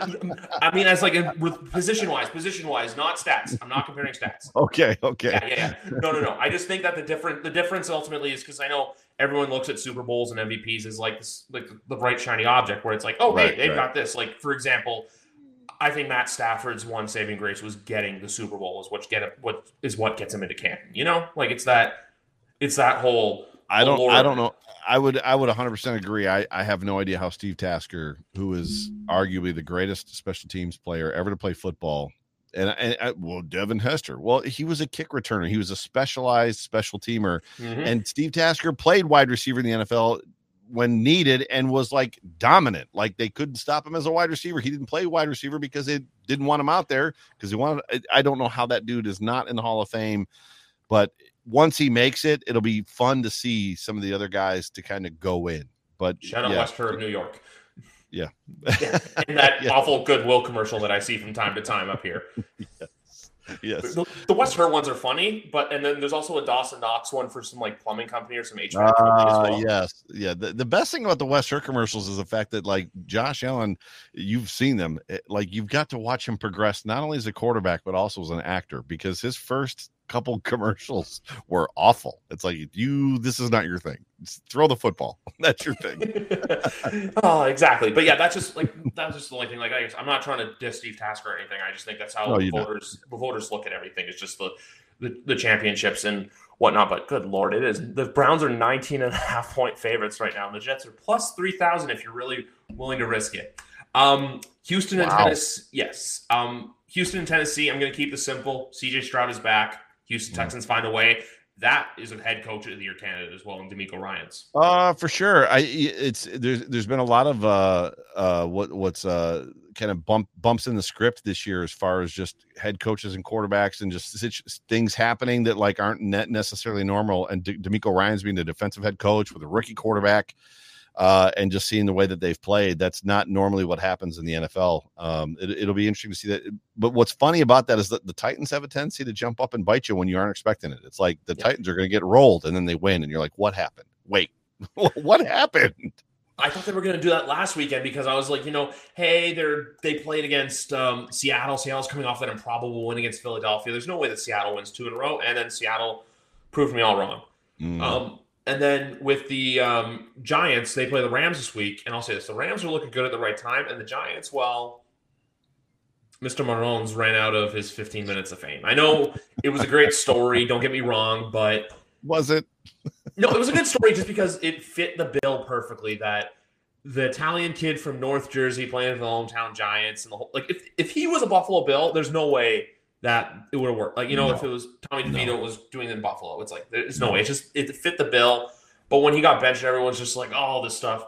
I mean, as like with position wise, position wise, not stats. I'm not comparing stats. Okay, okay. Yeah, yeah, yeah. No, no, no. I just think that the different the difference ultimately is because I know everyone looks at Super Bowls and MVPs as like this, like the bright shiny object where it's like, oh, right, hey, they've right. got this. Like for example, I think Matt Stafford's one saving grace was getting the Super Bowl is what get what is what gets him into Canton. You know, like it's that it's that whole. I don't. I don't know. I would I would 100% agree. I, I have no idea how Steve Tasker, who is arguably the greatest special teams player ever to play football, and, and, and well, Devin Hester, well, he was a kick returner. He was a specialized special teamer, mm-hmm. and Steve Tasker played wide receiver in the NFL when needed and was like dominant. Like they couldn't stop him as a wide receiver. He didn't play wide receiver because they didn't want him out there because he wanted. I don't know how that dude is not in the Hall of Fame, but once he makes it, it'll be fun to see some of the other guys to kind of go in. But shout out yeah. West of New York. Yeah. yeah. And that yeah. awful goodwill commercial that I see from time to time up here. yes. Yes. The, the West Herr ones are funny, but and then there's also a Dawson Knox one for some like plumbing company or some HVAC uh, ah, well. Yes. Yeah. The, the best thing about the West Herr commercials is the fact that like Josh Allen, you've seen them. It, like you've got to watch him progress not only as a quarterback, but also as an actor because his first couple commercials were awful. It's like you this is not your thing. Just throw the football. That's your thing. oh, exactly. But yeah, that's just like that's just the only thing. Like I am not trying to diss Steve Tasker or anything. I just think that's how no, voters the voters look at everything. It's just the, the the championships and whatnot. But good lord, it is the Browns are 19 and a half point favorites right now, and the Jets are plus three thousand if you're really willing to risk it. Um, Houston and. Tennessee, yes. Um, Houston and Tennessee. I'm going to keep this simple. CJ Stroud is back. Houston Texans find a way. That is a head coach of the year candidate as well, and DeMeco Ryans. Uh, for sure. I it's there's there's been a lot of uh uh what what's uh kind of bump bumps in the script this year as far as just head coaches and quarterbacks and just things happening that like aren't net necessarily normal. And DeMeco Ryans being the defensive head coach with a rookie quarterback uh, and just seeing the way that they've played. That's not normally what happens in the NFL. Um, it, will be interesting to see that. But what's funny about that is that the Titans have a tendency to jump up and bite you when you aren't expecting it. It's like the Titans are going to get rolled and then they win, and you're like, what happened? Wait, what happened? I thought they were going to do that last weekend because I was like, you know, hey, they're they played against um, Seattle. Seattle's coming off that improbable win against Philadelphia. There's no way that Seattle wins two in a row, and then Seattle proved me all wrong. Mm. Um, and then with the um, Giants, they play the Rams this week. And I'll say this the Rams are looking good at the right time. And the Giants, well, Mr. Marones ran out of his 15 minutes of fame. I know it was a great story. Don't get me wrong, but. Was it? no, it was a good story just because it fit the bill perfectly that the Italian kid from North Jersey playing for the hometown Giants and the whole. Like, if, if he was a Buffalo Bill, there's no way that it would have worked. Like you know, no. if it was Tommy DeVito no. was doing it in Buffalo, it's like there's no, no way. It just it fit the bill. But when he got benched, everyone's just like, oh, all this stuff.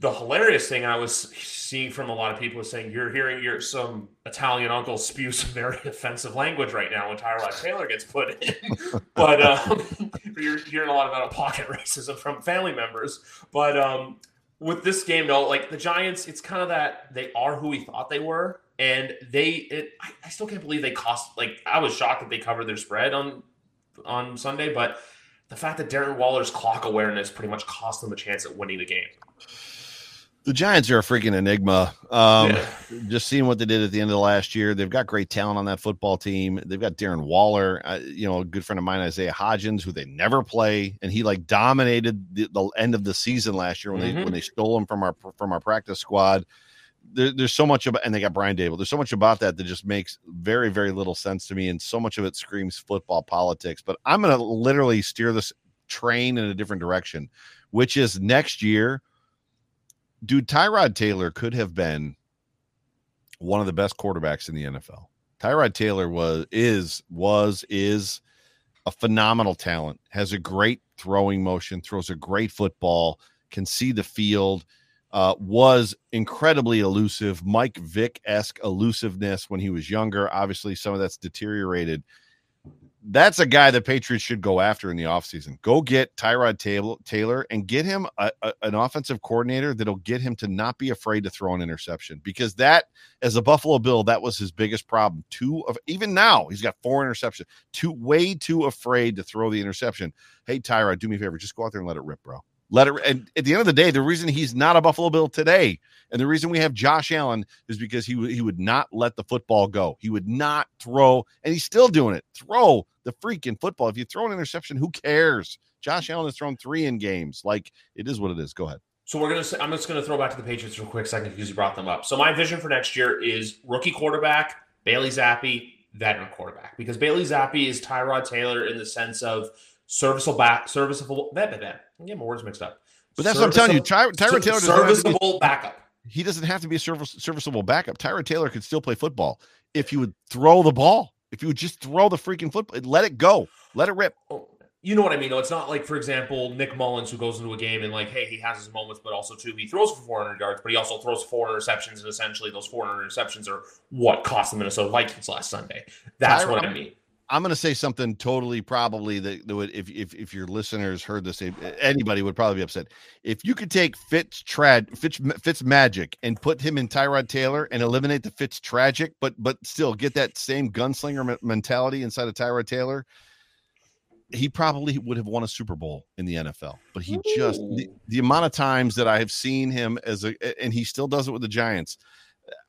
The hilarious thing I was seeing from a lot of people was saying you're hearing your some Italian uncle spew some very offensive language right now when Tyrod Taylor gets put in. but um, you're hearing a lot of out of pocket racism from family members. But um, with this game, though, like the Giants, it's kind of that they are who we thought they were and they it, I, I, still can't believe they cost like I was shocked that they covered their spread on on Sunday, but the fact that Darren Waller's clock awareness pretty much cost them a chance at winning the game. The Giants are a freaking enigma. Um, yeah. Just seeing what they did at the end of the last year, they've got great talent on that football team. They've got Darren Waller, uh, you know, a good friend of mine, Isaiah Hodgins, who they never play, and he like dominated the, the end of the season last year when mm-hmm. they when they stole him from our from our practice squad there, there's so much about, and they got Brian Daboll. There's so much about that that just makes very, very little sense to me, and so much of it screams football politics. But I'm going to literally steer this train in a different direction, which is next year. Dude, Tyrod Taylor could have been one of the best quarterbacks in the NFL. Tyrod Taylor was is was is a phenomenal talent. Has a great throwing motion, throws a great football, can see the field. Uh, was incredibly elusive, Mike Vick esque elusiveness when he was younger. Obviously, some of that's deteriorated that's a guy the Patriots should go after in the offseason. Go get Tyrod Taylor and get him a, a, an offensive coordinator that'll get him to not be afraid to throw an interception because that, as a Buffalo Bill, that was his biggest problem. Two of even now, he's got four interceptions. Too way too afraid to throw the interception. Hey, Tyrod, do me a favor, just go out there and let it rip, bro. Let it. And at the end of the day, the reason he's not a Buffalo Bill today, and the reason we have Josh Allen is because he he would not let the football go. He would not throw, and he's still doing it. Throw the freaking football. If you throw an interception, who cares? Josh Allen has thrown three in games. Like it is what it is. Go ahead. So we're gonna. I'm just gonna throw back to the Patriots for a quick second because you brought them up. So my vision for next year is rookie quarterback Bailey Zappe, veteran quarterback because Bailey Zappe is Tyrod Taylor in the sense of serviceable back, serviceable. Blah, blah. I'm getting my words mixed up. But that's what I'm telling you. Ty, Tyrod Taylor serviceable backup. He doesn't have to be a service, serviceable backup. Tyrod Taylor could still play football if you would throw the ball. If you would just throw the freaking football, let it go, let it rip. Oh, you know what I mean? Though it's not like, for example, Nick Mullens, who goes into a game and like, hey, he has his moments, but also too he throws for 400 yards, but he also throws four interceptions, and essentially those 400 interceptions are what cost the Minnesota Vikings last Sunday. That's what I mean. I'm going to say something totally probably that, that would if, if if your listeners heard this, anybody would probably be upset. If you could take Fitz Trad Fitz Fitz Magic and put him in Tyrod Taylor and eliminate the Fitz Tragic, but but still get that same gunslinger mentality inside of Tyrod Taylor, he probably would have won a Super Bowl in the NFL. But he Ooh. just the, the amount of times that I have seen him as a and he still does it with the Giants.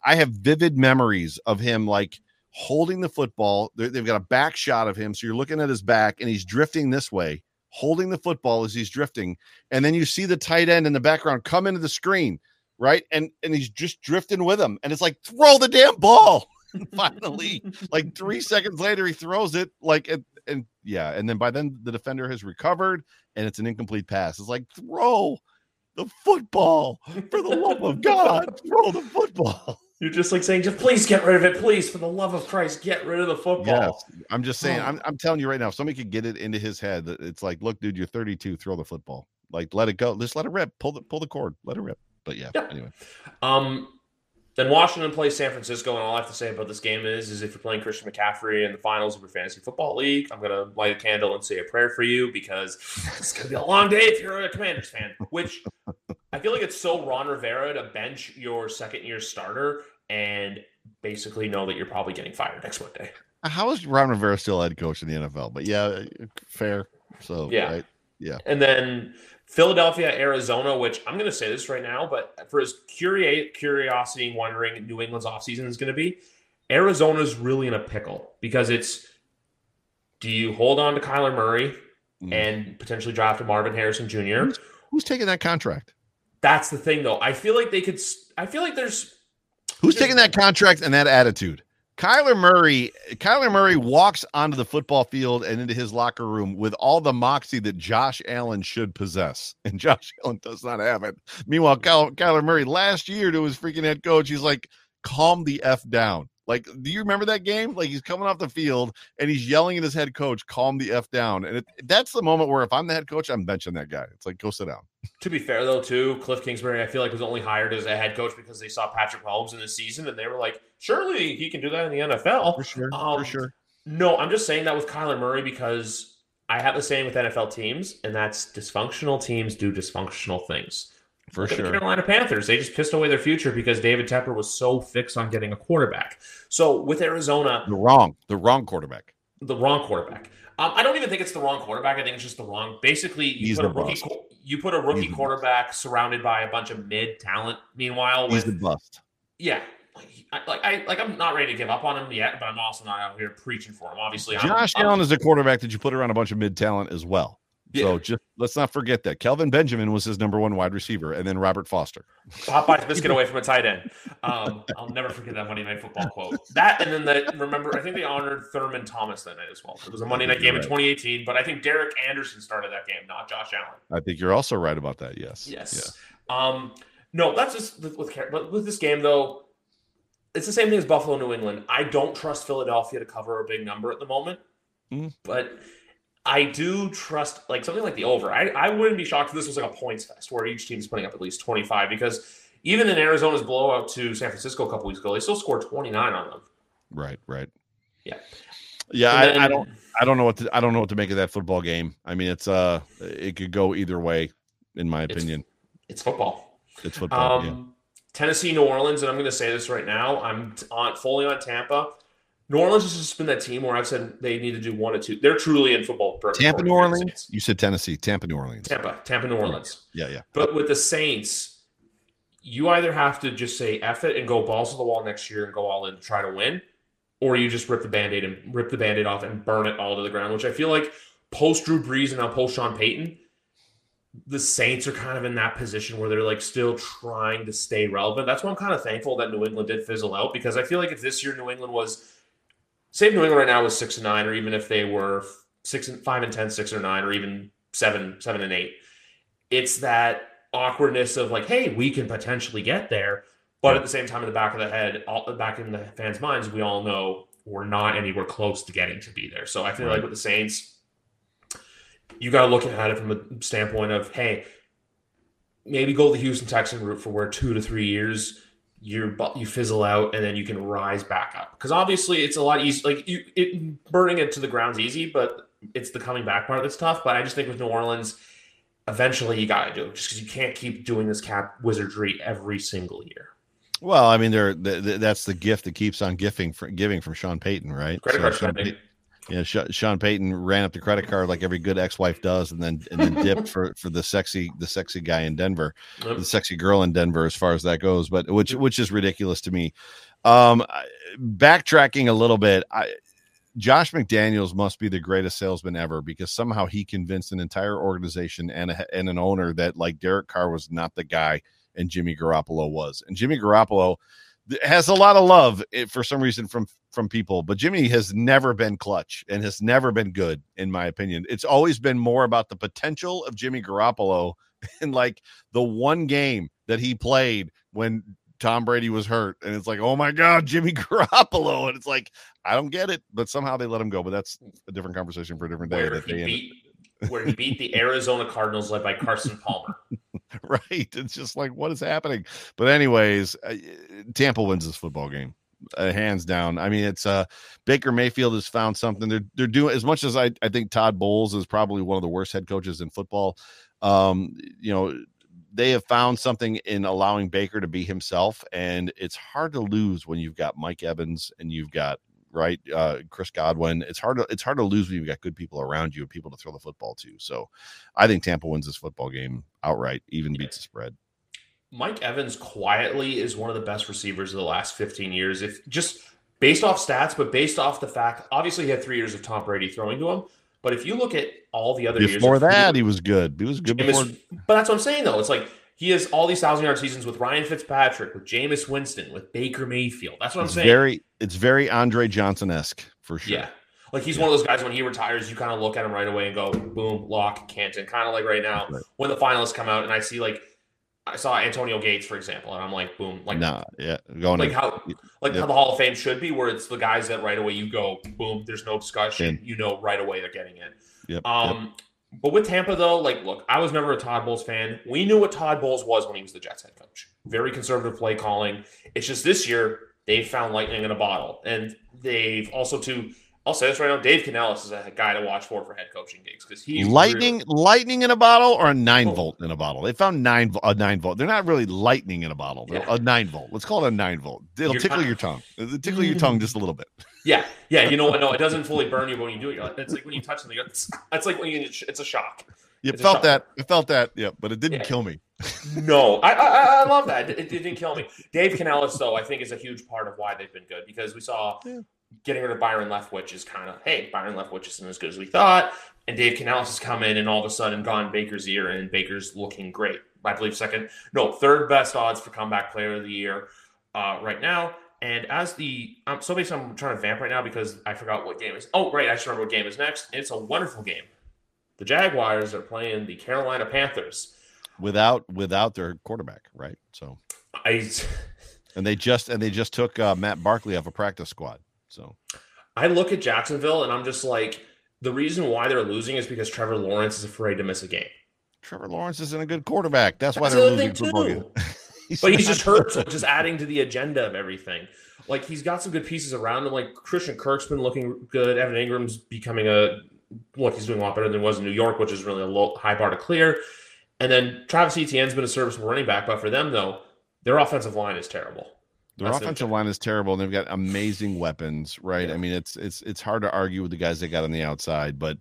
I have vivid memories of him like holding the football. They've got a back shot of him. So you're looking at his back and he's drifting this way, holding the football as he's drifting. And then you see the tight end in the background come into the screen, right? And and he's just drifting with him. And it's like, throw the damn ball. finally, like three seconds later, he throws it like and, and yeah, and then by then the defender has recovered and it's an incomplete pass. It's like throw the football for the love of God, throw the football. You're just like saying, just please get rid of it, please, for the love of Christ, get rid of the football. Yes, I'm just saying, oh. I'm, I'm telling you right now, if somebody could get it into his head, that it's like, look, dude, you're 32, throw the football, like let it go, just let it rip, pull the pull the cord, let it rip. But yeah, yeah. anyway. Um, then Washington plays San Francisco, and all I have to say about this game is, is if you're playing Christian McCaffrey in the finals of your fantasy football league, I'm gonna light a candle and say a prayer for you because it's gonna be a long day if you're a Commanders fan. Which I feel like it's so Ron Rivera to bench your second year starter and basically know that you're probably getting fired next Monday. How is Ron Rivera still head coach in the NFL? But yeah, fair. So yeah, right? yeah. And then Philadelphia, Arizona, which I'm going to say this right now, but for as curious, curiosity and wondering New England's offseason is going to be, Arizona's really in a pickle because it's do you hold on to Kyler Murray mm. and potentially draft a Marvin Harrison Jr.? Who's, who's, taking that contract? That's the thing, though. I feel like they could. I feel like there's. Who's there's, taking that contract and that attitude? Kyler Murray, Kyler Murray walks onto the football field and into his locker room with all the moxie that Josh Allen should possess, and Josh Allen does not have it. Meanwhile, Kyler Murray last year to his freaking head coach, he's like, "Calm the f down." Like, do you remember that game? Like, he's coming off the field and he's yelling at his head coach, "Calm the f down." And it, that's the moment where if I'm the head coach, I'm benching that guy. It's like, go sit down. To be fair, though, too, Cliff Kingsbury, I feel like was only hired as a head coach because they saw Patrick Mahomes in the season and they were like, surely he can do that in the NFL. For sure. Um, for sure. No, I'm just saying that with Kyler Murray because I have the same with NFL teams, and that's dysfunctional teams do dysfunctional things. For Look sure. The Carolina Panthers, they just pissed away their future because David Tepper was so fixed on getting a quarterback. So with Arizona, the wrong, the wrong quarterback, the wrong quarterback. Um, I don't even think it's the wrong quarterback. I think it's just the wrong. Basically, you He's put a rookie, you put a rookie quarterback surrounded by a bunch of mid talent. Meanwhile, He's the bust. Yeah, I, like I like I'm not ready to give up on him yet, but I'm also not out here preaching for him. Obviously, Josh I'm, Allen I'm, is a quarterback that you put around a bunch of mid talent as well. So just let's not forget that Kelvin Benjamin was his number one wide receiver, and then Robert Foster. Popeye's biscuit away from a tight end. Um, I'll never forget that Monday Night Football quote. That and then the remember, I think they honored Thurman Thomas that night as well. It was a Monday night game in 2018, but I think Derek Anderson started that game, not Josh Allen. I think you're also right about that. Yes. Yes. Um, no, that's just with with, but with this game though. It's the same thing as Buffalo, New England. I don't trust Philadelphia to cover a big number at the moment, Mm. but I do trust like something like the over. I, I wouldn't be shocked if this was like a points fest where each team's putting up at least 25 because even in Arizona's blowout to San Francisco a couple weeks ago, they still scored 29 on them. Right. Right. Yeah. Yeah. And I, I don't. I don't know what to. I don't know what to make of that football game. I mean, it's uh, it could go either way, in my opinion. It's football. It's, football. Um, yeah. Tennessee, New Orleans, and I'm going to say this right now. I'm on fully on Tampa. New Orleans has just been that team where I've said they need to do one or two. They're truly in football. Tampa, New Orleans. Saints. You said Tennessee, Tampa, New Orleans. Tampa, Tampa, New Orleans. Yeah. Yeah. But with the Saints, you either have to just say F it and go balls to the wall next year and go all in to try to win, or you just rip the band-aid and rip the band-aid off and burn it all to the ground, which I feel like post Drew Brees and now post Sean Payton, the Saints are kind of in that position where they're like still trying to stay relevant. That's why I'm kind of thankful that New England did fizzle out because I feel like if this year New England was say New England right now was six and nine, or even if they were six and five and ten, six or nine, or even seven, seven and eight, it's that awkwardness of like, hey, we can potentially get there, but at the same time, in the back of the head, all back in the fans' minds, we all know we're not anywhere close to getting to be there. So I feel Right. like with the Saints, you got to look at it from a standpoint of, hey, maybe go the Houston Texan route for where two to three years you you fizzle out and then you can rise back up. Because obviously it's a lot easier like you it, burning it to the ground's easy but it's the coming back part that's tough but i just think with new orleans eventually you got to do it just because you can't keep doing this cap wizardry every single year. Well, I mean, they're th- th- that's the gift that keeps on giving from giving from Sean Payton, right? credit So card Sean spending. Payton- yeah, Sh- Sean Payton ran up the credit card like every good ex-wife does, and then and then dipped for for the sexy the sexy guy in Denver, Yep. the sexy girl in Denver, as far as that goes. But which which is ridiculous to me. Um, backtracking a little bit, I. Josh McDaniels must be the greatest salesman ever because somehow he convinced an entire organization and a, and an owner that like Derek Carr was not the guy and Jimmy Garoppolo was. And Jimmy Garoppolo has a lot of love eh, for some reason from from people, but Jimmy has never been clutch and has never been good in my opinion. It's always been more about the potential of Jimmy Garoppolo and like the one game that he played when Tom Brady was hurt and it's like, "Oh my god, Jimmy Garoppolo." And it's like, I don't get it, but somehow they let him go, but that's a different conversation for a different day where that he beat where he beat the arizona cardinals led by carson palmer right. It's just like, what is happening? But anyways, uh, Tampa wins this football game, uh, hands down. I mean, it's uh Baker Mayfield has found something. They're they're doing as much as I I think Todd Bowles is probably one of the worst head coaches in football. Um, you know. They have found something in allowing Baker to be himself, and it's hard to lose when you've got Mike Evans and you've got right uh Chris Godwin. It's hard to it's hard to lose when you've got good people around you and people to throw the football to. So I think Tampa wins this football game outright, even beats the spread. Mike Evans quietly is one of the best receivers of the last 15 years. If just based off stats, but based off the fact, obviously he had three years of Tom Brady throwing to him. But if you look at all the other years Before that, he was good. He was good before. But that's what I'm saying though. It's like he has all these thousand yard seasons with Ryan Fitzpatrick, with Jameis Winston, with Baker Mayfield. That's what I'm It's saying. very, it's very Andre Johnson esque for sure. Yeah. Like he's one of those guys when he retires, you kind of look at him right away and go, boom, lock, Canton. Kind of like right now Right. when the finalists come out and I see like I saw Antonio Gates, for example, and I'm like, boom, like nah, yeah, going like in. how like how the Hall of Fame should be, where it's the guys that right away you go, boom, there's no discussion. In. You know right away they're getting in. Yep, um, yep. But with Tampa though, like, look, I was never a Todd Bowles fan. We knew what Todd Bowles was when he was the Jets head coach. Very conservative play calling. It's just this year they've found lightning in a bottle, and they've also too. I'll say this right now: Dave Canales is a guy to watch for for head coaching gigs because he lightning, lightning in a bottle or a nine Oh. volt in a bottle. They found nine a nine volt. They're not really lightning in a bottle. Yeah. a nine volt. Let's call it a nine volt. It'll Your tickle tongue- your tongue. It'll tickle your tongue just a little bit. Yeah, yeah. You know what? No, it doesn't fully burn you but when you do it. You're like, it's like when you touch something. It's, it's like when you. It's a shock. You It's felt that. I felt that. Yeah, but it didn't Yeah. kill me. No, I, I I love that. It, it didn't kill me. Dave Canales, though, I think is a huge part of why they've been good because we saw Yeah. getting rid of Byron Leftwich is kind of, hey, Byron Leftwich isn't as good as we thought. And Dave Canales has come in and all of a sudden gone Baker's ear, and Baker's looking great. I believe second, no, third best odds for comeback player of the year uh, right now. And as the um, so basically, I'm trying to vamp right now because I forgot what game is. Oh, right, I just remember what game is next. It's a wonderful game. The Jaguars are playing the Carolina Panthers without without their quarterback, right? So I and they just and they just took uh, Matt Barkley off a practice squad. So I look at Jacksonville and I'm just like, the reason why they're losing is because Trevor Lawrence is afraid to miss a game. Trevor Lawrence isn't a good quarterback. That's, That's why they're losing games. he's but he's just hurt, so just adding to the agenda of everything. Like he's got some good pieces around him. Like Christian Kirk's been looking good. Evan Engram's becoming a look. He's doing a lot better than he was in New York, which is really a low, high bar to clear. And then Travis Etienne's been a serviceable running back, but for them though, their offensive line is terrible. Their That's offensive line is terrible, and they've got amazing weapons, right? Yeah. I mean, it's it's it's hard to argue with the guys they got on the outside, but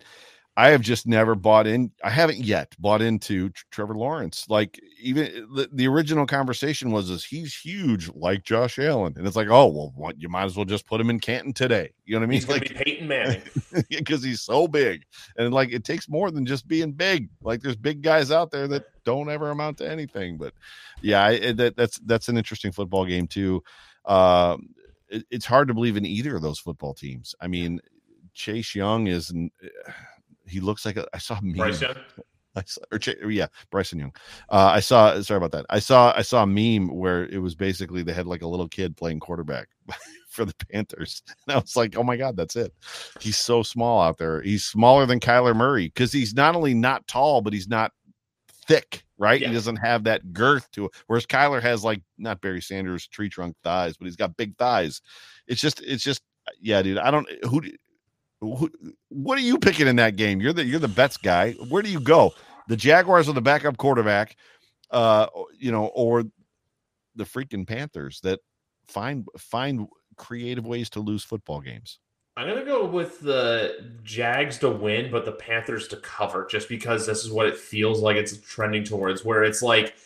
I have just never bought in. I haven't yet bought into Trevor Lawrence. Like even eh, the, the original conversation was, "Is he's huge like Josh Allen?" And it's like, oh well, what, you might as well just put him in Canton today. You know what I mean? He's like Peyton Manning because he's so big, and like it takes more than just being big. Like there's big guys out there that don't ever amount to anything. But yeah, I, that, that's that's an interesting football game too. Uh, it, it's hard to believe in either of those football teams. I mean, Chase Young is he looks like a, I saw him. Bryce Young. I saw, or yeah, Bryson Young. Uh, I saw. Sorry about that. I saw. I saw a meme where it was basically they had like a little kid playing quarterback for the Panthers, and I was like, oh my god, that's it. He's so small out there. He's smaller than Kyler Murray because he's not only not tall, but he's not thick. Right? Yeah. He doesn't have that girth to it. Whereas Kyler has like not Barry Sanders tree trunk thighs, but he's got big thighs. It's just. It's just. Yeah, dude. I don't. Who what are you picking in that game? You're the you're the bets guy. Where do you go? The Jaguars are the backup quarterback, uh, you know, or the freaking Panthers that find find creative ways to lose football games. I'm gonna go with the Jags to win, but the Panthers to cover, just because this is what it feels like it's trending towards. Where it's like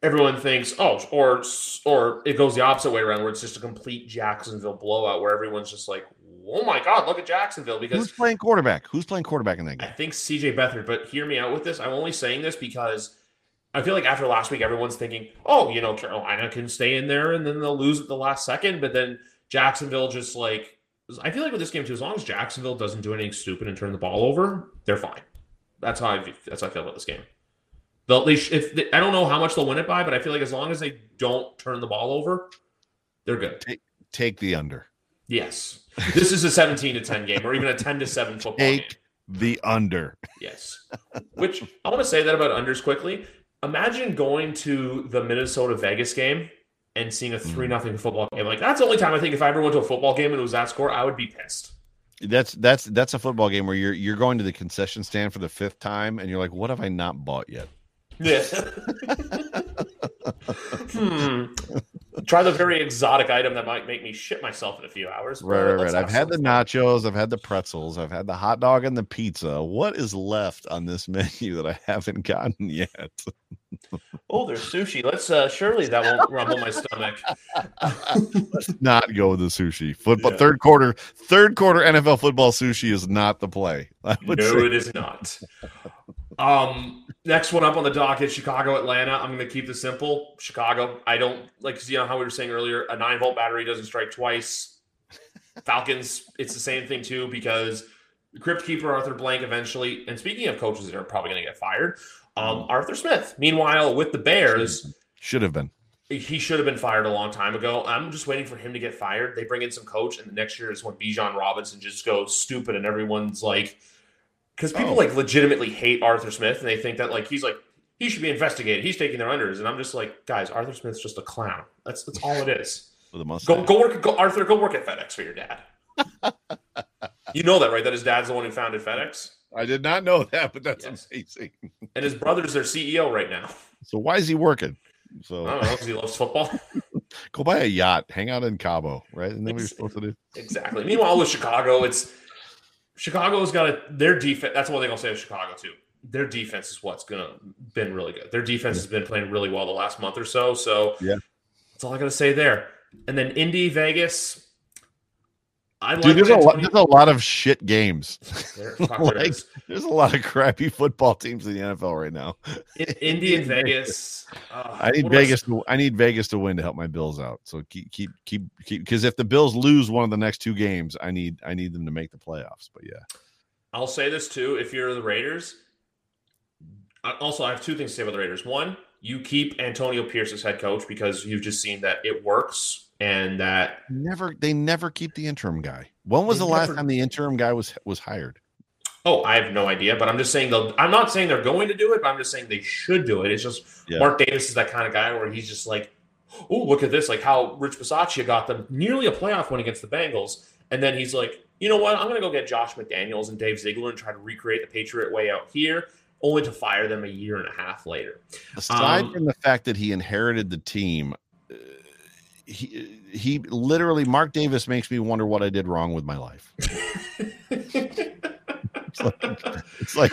everyone thinks, oh, or or it goes the opposite way around, where it's just a complete Jacksonville blowout, where everyone's just like, oh my God, look at Jacksonville because who's playing quarterback? Who's playing quarterback in that game? I think CJ Beathard. But hear me out with this. I'm only saying this because I feel like after last week, everyone's thinking, oh, you know, Carolina can stay in there and then they'll lose at the last second. But then Jacksonville just like I feel like with this game too, as long as Jacksonville doesn't do anything stupid and turn the ball over, they're fine. That's how I that's how I feel about this game. They'll, they if they, I don't know how much they'll win it by, but I feel like as long as they don't turn the ball over, they're good. Take, take the under. Yes. This is a 17 to 10 game or even a 10 to 7 football Take game. the under. Yes. Which I want to say that about unders quickly. Imagine going to the Minnesota Vegas game and seeing a 3 nothing football game. Like that's the only time I think if I ever went to a football game and it was that score, I would be pissed. That's that's that's a football game where you're you're going to the concession stand for the fifth time and you're like, what have I not bought yet? Yeah. hmm try the very exotic item that might make me shit myself in a few hours. Right, right, right. I've had the nachos, I've had the pretzels, I've had the hot dog and the pizza. What is left on this menu that I haven't gotten yet? oh, there's sushi. Let's uh surely that won't rumble my stomach. Let's not go with the sushi. Football yeah. third quarter, third quarter NFL football sushi is not the play. no, it is not. Um, next one up on the docket, Chicago, Atlanta. I'm going to keep this simple. Chicago. I don't like you know how we were saying earlier. A nine volt battery doesn't strike twice. Falcons. It's the same thing too because crypt keeper Arthur Blank eventually. And speaking of coaches that are probably going to get fired, um, mm. Arthur Smith. Meanwhile, with the Bears, should have been. He should have been fired a long time ago. I'm just waiting for him to get fired. They bring in some coach, and the next year is when Bijan Robinson just goes stupid, and everyone's like because people oh. like legitimately hate Arthur Smith and they think that like he's like he should be investigated. He's taking their unders, and I'm just like, guys, Arthur Smith's just a clown. That's that's all it is. Go go work. Go Arthur. Go work at FedEx for your dad. you know that, right? That his dad's the one who founded FedEx. I did not know that, but that's yes. amazing. and his brother's their CEO right now. So why is he working? So I don't know because he loves football. Go buy a yacht, hang out in Cabo, right? And then we're supposed to do exactly. Meanwhile, with Chicago, it's Chicago's got a their defense. That's one thing I'll say of Chicago too. Their defense is what's gonna been really good. Their defense has been playing really well the last month or so. So yeah, that's all I gotta say there. And then Indy, Vegas. I like Dude, there's a, lot, there's a lot of shit games. There- like, there's a lot of crappy football teams in the NFL right now. In- Indy and Vegas. uh, I need do I Vegas. To, I need Vegas to win to help my Bills out. So keep keep keep keep because if the Bills lose one of the next two games, I need I need them to make the playoffs. But yeah, I'll say this too: if you're the Raiders, I- also I have two things to say about the Raiders. One, you keep Antonio Pierce as head coach because you've just seen that it works and that never they never keep the interim guy. When was the last time the interim guy was was hired? oh, I have no idea, but I'm just saying they'll. I'm not saying they're going to do it, but I'm just saying they should do it. It's just Yeah. Mark Davis is that kind of guy where he's just like, oh, look at this, like how Rich Bisaccia got them nearly a playoff win against the Bengals, and then he's like, you know what, I'm going to go get Josh McDaniels and Dave Ziegler and try to recreate the Patriot way out here. Only to fire them a year and a half later. Aside Um, from the fact that he inherited the team, he he literally Mark Davis makes me wonder what I did wrong with my life. It's like, it's like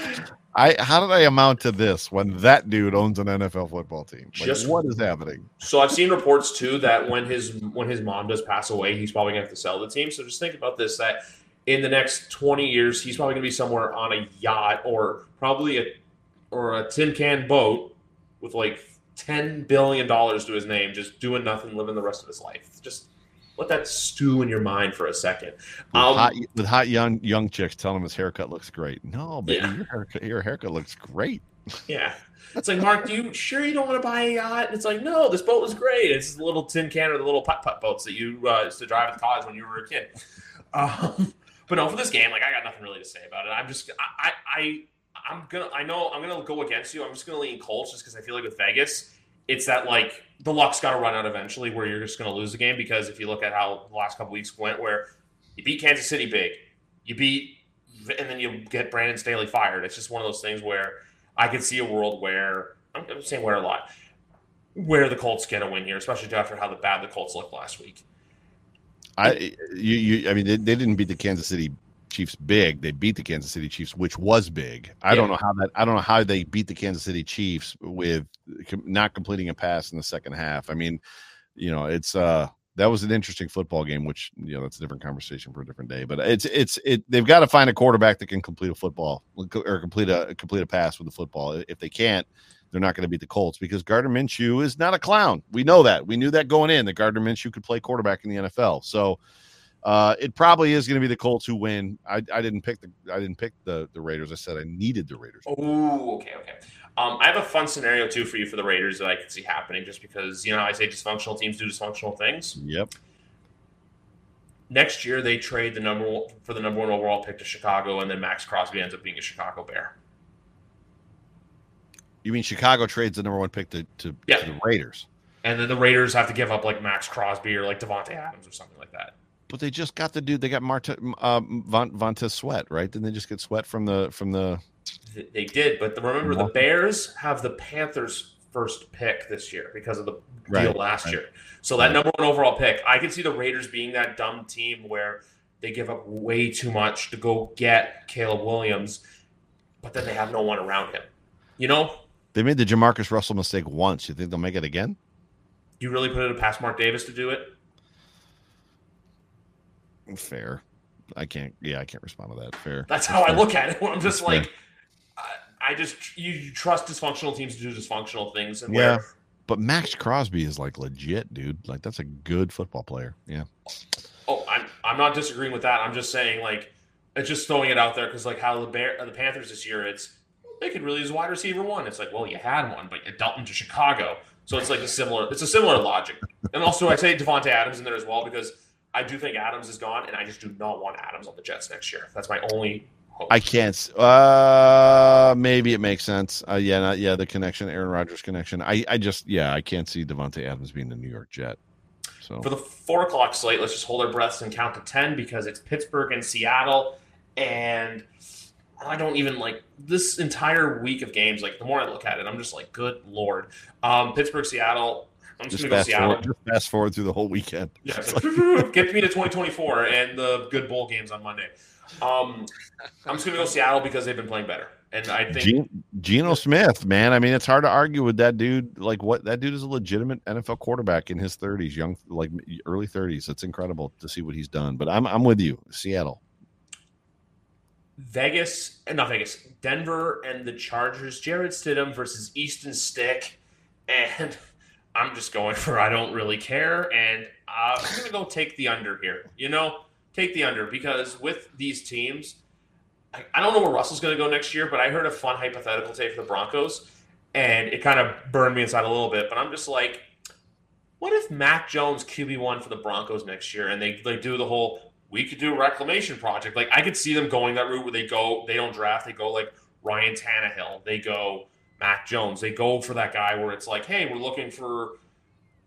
I how did I amount to this when that dude owns an NFL football team? Like, Just- what is happening? So I've seen reports too that when his when his mom does pass away, he's probably gonna have to sell the team. So just think about this: that in the next twenty years, he's probably gonna be somewhere on a yacht or probably a or a tin can boat with like ten billion dollars to his name, just doing nothing, living the rest of his life. Just let that stew in your mind for a second. With, Um, hot, with hot young young chicks telling him his haircut looks great. No, baby, Yeah. your haircut your haircut looks great. Yeah. It's like, Mark, do you sure you don't want to buy a yacht? And it's like, no, this boat was great. It's the little tin can or the little putt putt boats that you uh, used to drive at the college when you were a kid. Um, but no, for this game, like I got nothing really to say about it. I'm just, I, I, I I'm gonna, I know I'm gonna go against you. I'm just gonna lean Colts just because I feel like with Vegas, it's that like the luck's got to run out eventually where you're just gonna lose the game because if you look at how the last couple weeks went, where you beat Kansas City big, you beat, and then you get Brandon Staley fired. It's just one of those things where I could see a world where I'm I'm saying where a lot, where the Colts get a win here, especially after how the bad the Colts looked last week. I you, you I mean they, they didn't beat the Kansas City Chiefs big. They beat the Kansas City Chiefs, which was big. I don't know how that I don't know how they beat the Kansas City Chiefs with not completing a pass in the second half. I mean, you know, it's uh that was an interesting football game, which you know that's a different conversation for a different day. But it's it's it they've got to find a quarterback that can complete a football or complete a complete a pass with the football. If they can't, they're not going to beat the Colts because Gardner Minshew is not a clown. We know that. We knew that going in that Gardner Minshew could play quarterback in the NFL. So uh, it probably is going to be the Colts who win. I, I didn't pick the I didn't pick the the Raiders. I said I needed the Raiders. Oh, okay, okay. Um, I have a fun scenario too for you for the Raiders that I could see happening, just because you know I say dysfunctional teams do dysfunctional things. Yep. Next year they trade the number one, for the number one overall pick to Chicago, and then Maxx Crosby ends up being a Chicago Bear. You mean Chicago trades the number one pick to to, Yeah. to the Raiders? And then the Raiders have to give up like Maxx Crosby or like Davante Adams or something like that. But they just got the dude. They got Marta um, Von, Vontaze Sweat, right? Didn't they just get Sweat from the from the? They did, but the, remember the Bears have the Panthers' first pick this year because of the deal Right, last right. year. So that number one overall pick, I can see the Raiders being that dumb team where they give up way too much to go get Caleb Williams, but then they have no one around him. You know, They made the Jamarcus Russell mistake once. You think they'll make it again? you really put it past Mark Davis to do it. Fair. I can't. Yeah, I can't respond to that. Fair. That's how I look at it. I'm just That's like, I, I just you, you trust dysfunctional teams to do dysfunctional things, and Yeah. where But Maxx Crosby is like legit, dude. Like that's a good football player. Yeah. Oh, I'm I'm not disagreeing with that. I'm just saying like it's just throwing it out there because like how the Bear the Panthers this year, it's they could really use wide receiver one. It's like, well, you had one, but you dealt him to Chicago, so it's like a similar it's a similar logic. And also, I say Davante Adams in there as well because I do think Adams is gone, and I just do not want Adams on the Jets next year. That's my only hope. I can't. Uh, maybe it makes sense. Uh, yeah, not, yeah. The connection, Aaron Rodgers connection. I, I just, yeah, I can't see Davante Adams being the New York Jet. So For the four o'clock slate, let's just hold our breaths and count to ten because it's Pittsburgh and Seattle, and I don't even like this entire week of games. Like the more I look at it, I'm just like, good lord. Um, Pittsburgh, Seattle. I'm just, just fast Seattle. forward, just fast forward through the whole weekend. Yeah, like, get me to 2024 and the good bowl games on Monday. Um, I'm just gonna go Seattle because they've been playing better, and I think Gen- Geno Smith, man. I mean, it's hard to argue with that dude. Like, what that dude is a legitimate NFL quarterback in his 30s, young, like early 30s. It's incredible to see what he's done. But I'm I'm with you, Seattle. Vegas, and not Vegas, Denver, and the Chargers. Jarrett Stidham versus Easton Stick, and I'm just going for I don't really care, and uh, I'm gonna go take the under here. You know, take the under because with these teams, I, I don't know where Russell's gonna go next year, but I heard a fun hypothetical today for the Broncos, and it kind of burned me inside a little bit. But I'm just like, what if Mac Jones QB one for the Broncos next year, and they they do the whole we could do a reclamation project. Like I could see them going that route where they go, they don't draft, they go like Ryan Tannehill, they go Mac Jones, they go for that guy where it's like, hey, we're looking for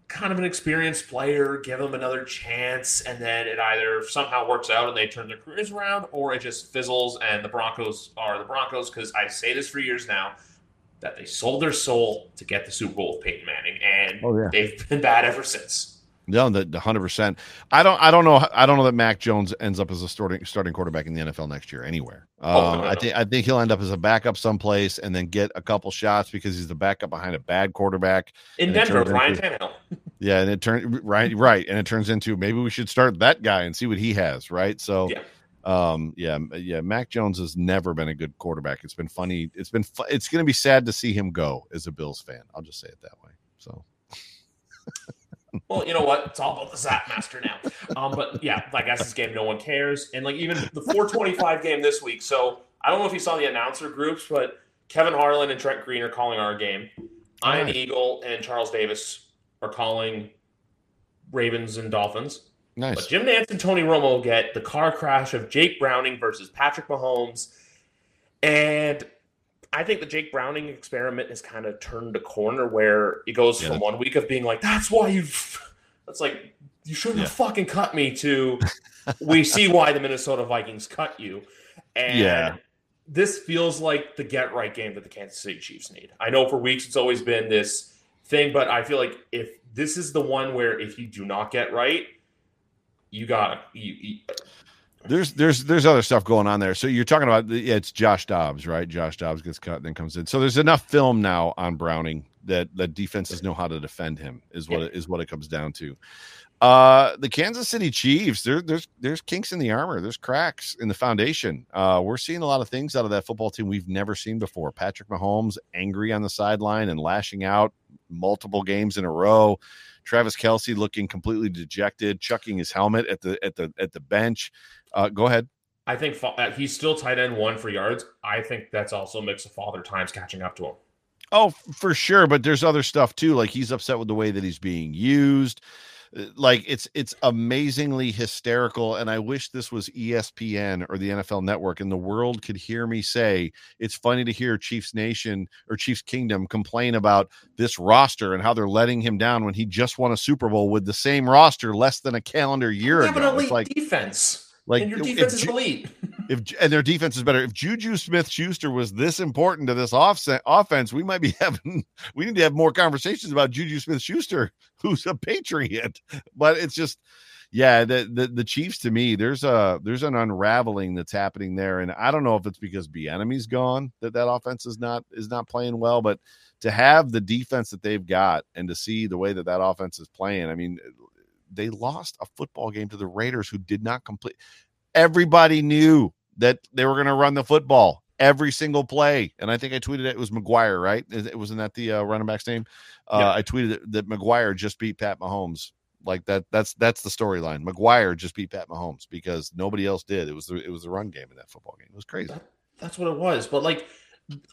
kind of an experienced player, give them another chance, and then it either somehow works out and they turn their careers around, or it just fizzles and the Broncos are the Broncos. Because I say this for years now that they sold their soul to get the Super Bowl with Peyton Manning, and oh, yeah. they've been bad ever since. No, the hundred percent. I don't. I don't know. I don't know that Mac Jones ends up as a starting starting quarterback in the NFL next year anywhere. Um, oh, no, no, I think I think he'll end up as a backup someplace and then get a couple shots because he's the backup behind a bad quarterback in Denver. Ryan Tannehill. Yeah, and it turns right, right, and it turns into maybe we should start that guy and see what he has. Right. So. Yeah. Um, yeah, yeah. Mac Jones has never been a good quarterback. It's been funny. It's been. Fu- it's going to be sad to see him go as a Bills fan. I'll just say it that way. So. well, you know what? It's all about the Zap Master now. Um, but yeah, like as this game no one cares. And like even the 425 game this week. So I don't know if you saw the announcer groups, but Kevin Harlan and Trent Green are calling our game. Ian nice. Eagle and Charles Davis are calling Ravens and Dolphins. Nice. But Jim Nantz and Tony Romo get the car crash of Jake Browning versus Patrick Mahomes. And I think the Jake Browning experiment has kind of turned a corner where it goes yeah. from one week of being like, that's why you, that's like, you shouldn't yeah. have fucking cut me to, we see why the Minnesota Vikings cut you. And yeah. this feels like the get right game that the Kansas City Chiefs need. I know for weeks it's always been this thing, but I feel like if this is the one where if you do not get right, you gotta, you, you there's there's there's other stuff going on there. So you're talking about yeah, it's Josh Dobbs, right? Josh Dobbs gets cut, and then comes in. So there's enough film now on Browning that that defenses know how to defend him. Is what yeah. it, is what it comes down to. Uh, the Kansas City Chiefs, there, there's there's kinks in the armor, there's cracks in the foundation. Uh, we're seeing a lot of things out of that football team we've never seen before. Patrick Mahomes angry on the sideline and lashing out multiple games in a row. Travis Kelce looking completely dejected, chucking his helmet at the at the at the bench. Uh, go ahead. I think uh, he's still tight end one for yards. I think that's also a mix of father times catching up to him. Oh, for sure. But there's other stuff too. Like he's upset with the way that he's being used. Uh, like it's it's amazingly hysterical. And I wish this was ESPN or the NFL network and the world could hear me say it's funny to hear Chiefs Nation or Chiefs Kingdom complain about this roster and how they're letting him down when he just won a Super Bowl with the same roster less than a calendar year ago. It's like defense. Like and your defense is elite. if and their defense is better. If Juju Smith Schuster was this important to this offset offense, we might be having we need to have more conversations about Juju Smith Schuster, who's a patriot. But it's just yeah, the, the the Chiefs to me, there's a there's an unraveling that's happening there, and I don't know if it's because Bieniemy's gone that that offense is not is not playing well, but to have the defense that they've got and to see the way that that offense is playing, I mean, they lost a football game to the Raiders who did not complete. Everybody knew that they were going to run the football every single play. And I think I tweeted it, it was McGuire, right? It wasn't that the uh, running back's name. Uh, yeah. I tweeted that McGuire just beat Pat Mahomes. Like that, that's that's the storyline. McGuire just beat Pat Mahomes because nobody else did. It was the, it was the run game in that football game. It was crazy. That, that's what it was. But like,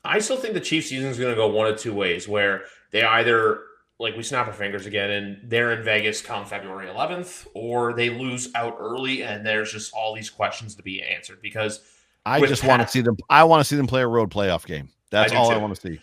I still think the Chiefs season is going to go one of two ways, where they either like we snap our fingers again and they're in Vegas come February 11th, or they lose out early and there's just all these questions to be answered because I just Pat, want to see them. I want to see them play a road playoff game. That's I all too. I want to see.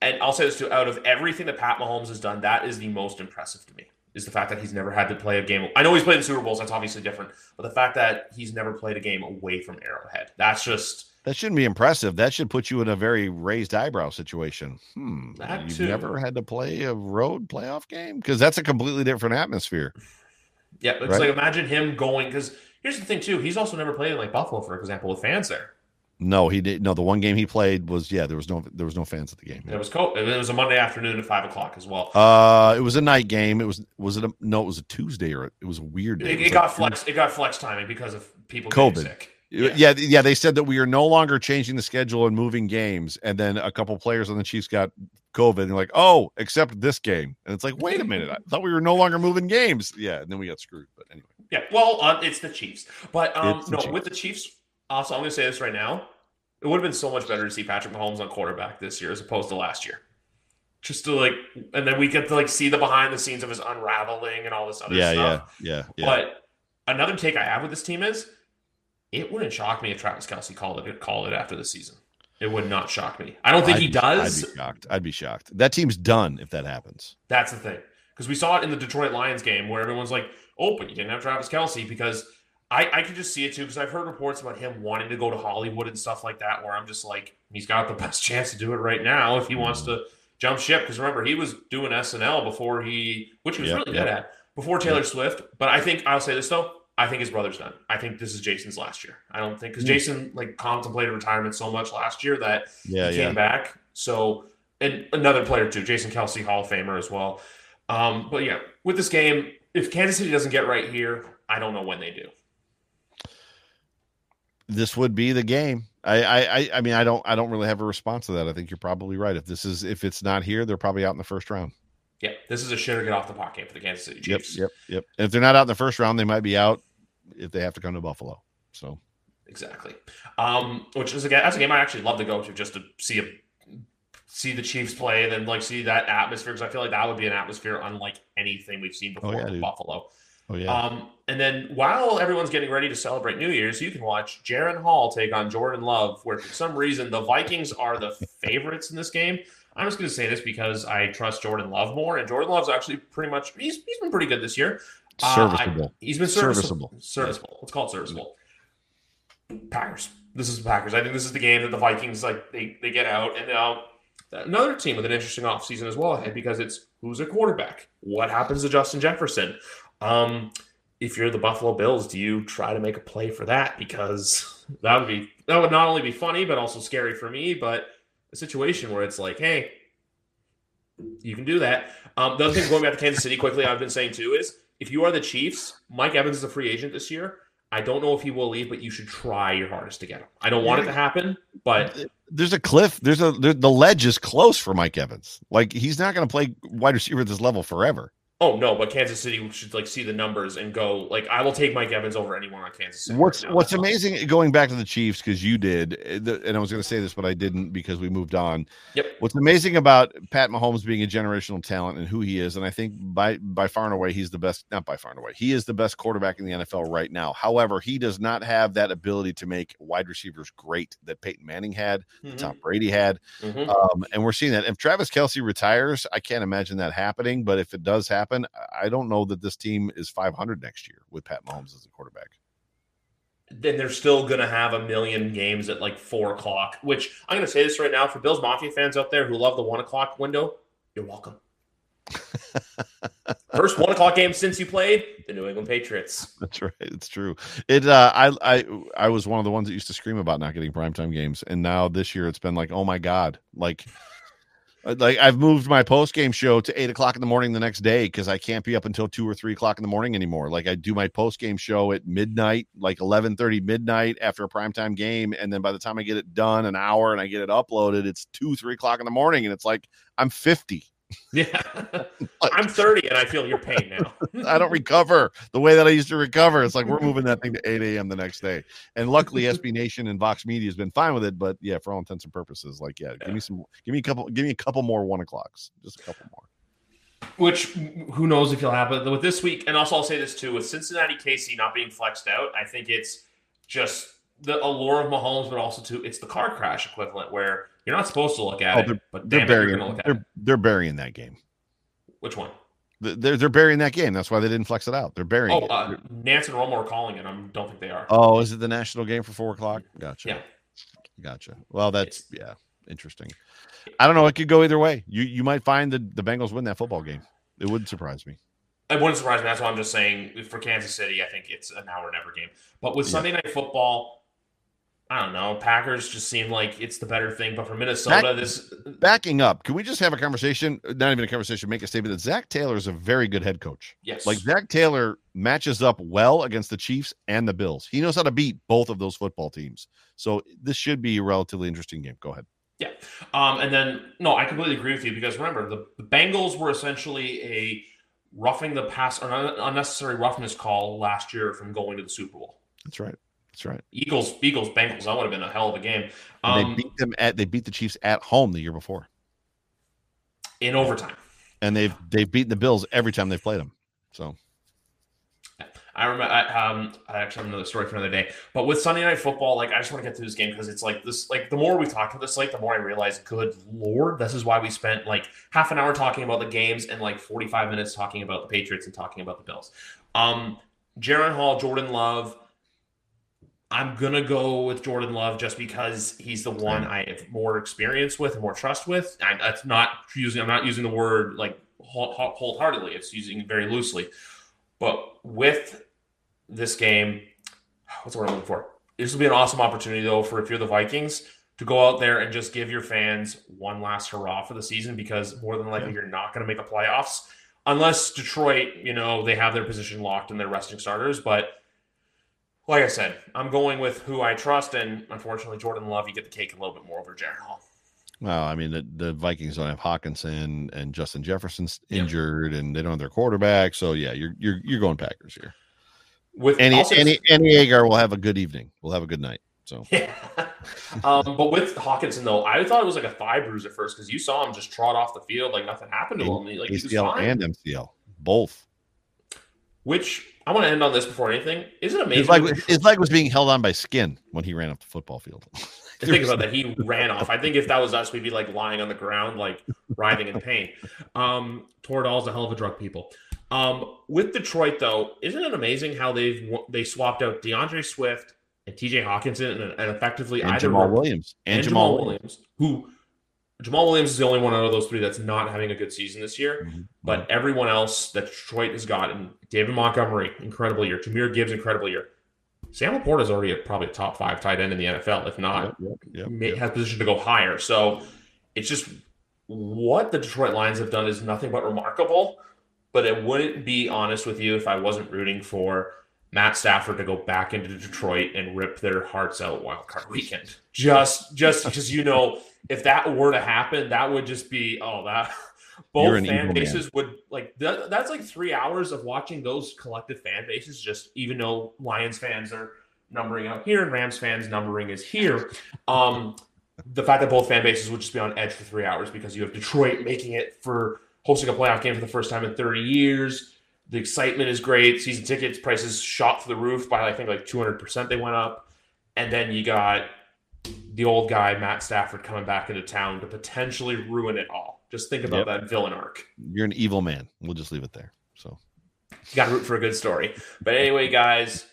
And I'll say this too: out of everything that Pat Mahomes has done, that is the most impressive to me. Is the fact that he's never had to play a game. I know he's played in Super Bowls. That's obviously different, but the fact that he's never played a game away from Arrowhead. That's just that shouldn't be impressive. That should put you in a very raised eyebrow situation. Hmm. That You've too. never had to play a road playoff game because that's a completely different atmosphere. Yeah, it's right? like imagine him going because Here's the thing too. He's also never played in like Buffalo, for example, with fans there. No, he did. No, the one game he played was yeah. There was no there was no fans at the game. It was co- and it was a Monday afternoon at five o'clock as well. Uh, it was a night game. It was was it a no? It was a Tuesday or it was a weird day. It, was it got like flex. It got flex timing because of people COVID. getting sick. Yeah. yeah, yeah. They said that we are no longer changing the schedule and moving games, and then a couple players on the Chiefs got COVID, and they're like, "Oh, except this game," and it's like, "Wait a minute, I thought we were no longer moving games." Yeah, and then we got screwed. But anyway, Yeah, well, uh, it's the Chiefs, but um, no, Chiefs. with the Chiefs. Also, I'm going to say this right now: it would have been so much better to see Patrick Mahomes on quarterback this year as opposed to last year. Just to like, and then we get to like see the behind the scenes of his unraveling and all this other yeah, yeah, yeah, yeah. But another take I have with this team is, it wouldn't shock me if Travis Kelce called it called it after the season. It would not shock me. I don't think I'd he does. I'd be shocked. I'd be shocked. That team's done if that happens. That's the thing. Because we saw it in the Detroit Lions game where everyone's like, oh, but you didn't have Travis Kelce because I, I could just see it too. Because I've heard reports about him wanting to go to Hollywood and stuff like that where I'm just like, he's got the best chance to do it right now if he wants to jump ship. Because remember, he was doing SNL before he, which he was Yep, really yep. good at, before Taylor Swift. But I think, I'll say this though, I think his brother's done. I think this is Jason's last year. I don't think, because Hmm. Jason like contemplated retirement so much last year that Yeah, he yeah. came back. So, and another player too, Jason Kelce, Hall of Famer as well. Um, but yeah, with this game, if Kansas City doesn't get right here, I don't know when they do. This would be the game. I, I, I- mean, I don't, I don't really have a response to that. I think you're probably right. If this is, if it's not here, they're probably out in the first round. Yeah, this is a shit or get off the pot game for the Kansas City Chiefs. Yep, yep, yep. And if they're not out in the first round, they might be out if they have to come to Buffalo. So Exactly. Um, which is a game, that's a game I actually love to go to just to see a see the Chiefs play and then like see that atmosphere because I feel like that would be an atmosphere unlike anything we've seen before yeah, with dude. Buffalo. oh yeah, Um, and then while everyone's getting ready to celebrate New Year's, you can watch Jaren Hall take on Jordan Love, where for some reason the Vikings are the favorites in this game. I'm just going to say this because I trust Jordan Love more, and Jordan Love's actually pretty much he's he's been pretty good this year. Uh, I- serviceable. he's been Serviceable. serviceable. Serviceable. Let's call it serviceable. Packers. This is the Packers. I think this is the game that the Vikings like they, they get out and now another team with an interesting offseason as well ahead because it's who's a quarterback? What happens to Justin Jefferson? Um, if you're the Buffalo Bills, do you try to make a play for that? Because that would be that would not only be funny but also scary for me. But a situation where it's like, hey, you can do that. Um, the other thing going back to Kansas City quickly, I've been saying too is if you are the Chiefs, Mike Evans is a free agent this year. I don't know if he will leave, but you should try your hardest to get him. I don't want it to happen, but There's a cliff. There's a there, the ledge is close for Mike Evans. Like he's not going to play wide receiver at this level forever. Oh no, but Kansas City should like see the numbers and go like I will take Mike Evans over anyone on Kansas City. What's right. What's That's amazing going back to the Chiefs because you did, eh, the- and I was going to say this, but I didn't because we moved on. Yep. What's amazing about Pat Mahomes being a generational talent and who he is, and I think by by far and away he's the best. Not by far and away, he is the best quarterback in the NFL right now. However, he does not have that ability to make wide receivers great that Peyton Manning had, Mhm, Tom Brady had, mhm. um, and we're seeing that. If Travis Kelce retires, I can't imagine that happening. But if it does happen, I don't know that this team is 500 next year with Pat Mahomes as a quarterback. then they're still going to have a million games at like four o'clock. Which I'm going to say this right now for Bills Mafia fans out there who love the one o'clock window, you're welcome. First one o'clock game since you played the New England Patriots. That's right. It's true. It. Uh, I. I. I was one of the ones that used to scream about not getting primetime games, and now this year it's been like, oh my god, like. Like I've moved my post game show to eight o'clock in the morning the next day because I can't be up until two or three o'clock in the morning anymore. Like I do my post game show at midnight, like eleven thirty midnight after a primetime game, and then by the time I get it done, an hour, and I get it uploaded, it's two three o'clock in the morning, and it's like I'm fifty. Yeah. I'm 30 and I feel your pain now. I don't recover the way that I used to recover. It's like we're moving that thing to 8 a.m. the next day. And luckily SB Nation and Vox Media has been fine with it. But yeah, for all intents and purposes, like, yeah, give me some give me a couple give me a couple more one o'clocks. Just a couple more. Which who knows if you'll have it with this week. And also I'll say this too, with Cincinnati KC not being flexed out, I think it's just the allure of Mahomes, but also too it's the car crash equivalent where you're not supposed to look at Oh, it, but They're it, burying look at they're it. they're burying that game. Which one? They're they're burying that game. That's why they didn't flex it out. They're burying Oh, it. uh, Nantz and Romo are calling it. I don't think they are. oh, is it the national game for four o'clock? Gotcha. Yeah. Gotcha. Well, that's yeah, interesting. I don't know. It could go either way. You you might find that the Bengals win that football game. It wouldn't surprise me. it wouldn't surprise me. That's why I'm just saying for Kansas City, I think it's an hour never game. But with Yeah. Sunday night football, I don't know. Packers just seem like it's the better thing. But for Minnesota, Pack- this Backing up, can we just have a conversation? Not even a conversation. Make a statement that Zac Taylor is a very good head coach. yes, Like Zac Taylor matches up well against the Chiefs and the Bills. He knows how to beat both of those football teams. So this should be a relatively interesting game. Go ahead. Yeah. Um, and then, no, I completely agree with you because remember, the, the Bengals were essentially a roughing the pass or an unnecessary roughness call last year from going to the Super Bowl. That's right. That's right. Eagles, Eagles, Bengals, that would have been a hell of a game um, they beat them at they beat the Chiefs at home the year before. in overtime. And they've they've beaten the Bills every time they've played them. So I remember. I, um, I actually have another story for another day. But with Sunday Night Football, like I just want to get through this game because it's like this. Like the more we talk about this, like the more I realize, good lord, this is why we spent like half an hour talking about the games and like forty five minutes talking about the Patriots and talking about the Bills. Um, Jaren Hall, Jordan Love. I'm gonna go with Jordan Love just because he's the one I have more experience with and more trust with. And that's not using. I'm not using the word like wholeheartedly. It's using it very loosely. But with this game, what's the word I'm looking for? This will be an awesome opportunity, though, for if you're the Vikings to go out there and just give your fans one last hurrah for the season because more than likely Yeah. you're not going to make the playoffs unless Detroit, you know, they have their position locked and they're resting starters. But like I said, I'm going with who I trust, and unfortunately, Jordan Love, you get the cake a little bit more over Jaren Hall. well, I mean the, the Vikings don't have Hockenson and Justin Jefferson's Yeah. injured and they don't have their quarterback. So yeah, you're you're you're going Packers here. With Any also- any any Agar will have a good evening. We'll have a good night. So Yeah. um, but with Hockenson though, I thought it was like a thigh bruise at first because you saw him just trot off the field like nothing happened to him. Like ACL fine. and MCL both. Which I want to end on this before anything. Isn't it amazing? His leg, when- his leg was being held on by skin when he ran up the football field. to think about that. He ran off. I think if that was us, we'd be like lying on the ground, like writhing in pain. Um, Toradol's a hell of a drug, people. Um, with Detroit, though, isn't it amazing how they've they swapped out D'Andre Swift and TJ Hockenson and, and effectively and either Jamaal Williams and, and, Jamaal, Jamaal Williams, who Jamaal Williams is the only one out of those three that's not having a good season this year. Mhm. But everyone else that Detroit has gotten, David Montgomery, incredible year. Jahmyr Gibbs, incredible year. Sam LaPorta is already a, probably a top five tight end in the NFL, if not Yep, yep, yep. has position to go higher. So it's just what the Detroit Lions have done is nothing but remarkable. But it wouldn't be honest with you if I wasn't rooting for Matt Stafford to go back into Detroit and rip their hearts out wild card weekend. Just just because you know if that were to happen, that would just be oh that both fan evil man. bases would like that, that's like three hours of watching those collective fan bases. Just even though Lions fans are numbering out here and Rams fans numbering is here. Um, the fact that both fan bases would just be on edge for three hours because you have Detroit making it for hosting a playoff game for the first time in 30 years. The excitement is great. Season tickets prices shot through the roof by I think like 200% they went up. And then you got the old guy, Matt Stafford, coming back into town to potentially ruin it all. Just think about Yep. that villain arc. You're an evil man. We'll just leave it there. So You got to root for a good story. But anyway, guys,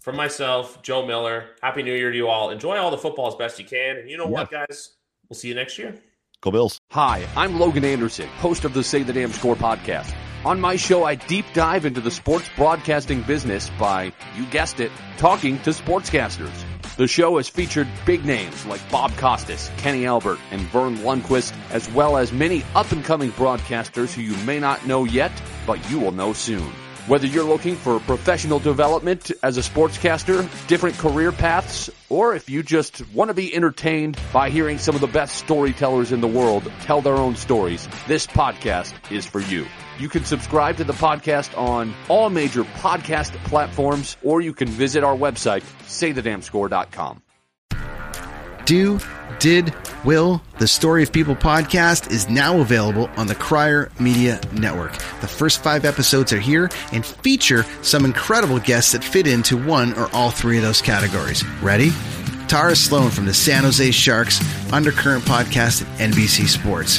from myself, Joe Miller, Happy New Year to you all. Enjoy all the football as best you can. And you know what, guys? We'll see you next year. go Bills. Hi, I'm Logan Anderson, host of the Say the Damn Score podcast. On my show, I deep dive into the sports broadcasting business by, you guessed it, talking to sportscasters. The show has featured big names like Bob Costas, Kenny Albert, and Verne Lundquist, as well as many up and coming broadcasters who you may not know yet, but you will know soon. Whether you're looking for professional development as a sportscaster, different career paths, or if you just want to be entertained by hearing some of the best storytellers in the world tell their own stories, this podcast is for you. You can subscribe to the podcast on all major podcast platforms, or you can visit our website, saythedamnscore.com. Do, Did, Will, the Story of People podcast is now available on the Crier Media Network. The first five episodes are here and feature some incredible guests that fit into one or all three of those categories. Ready? Tara Slone from the San Jose Sharks Undercurrent podcast at NBC Sports.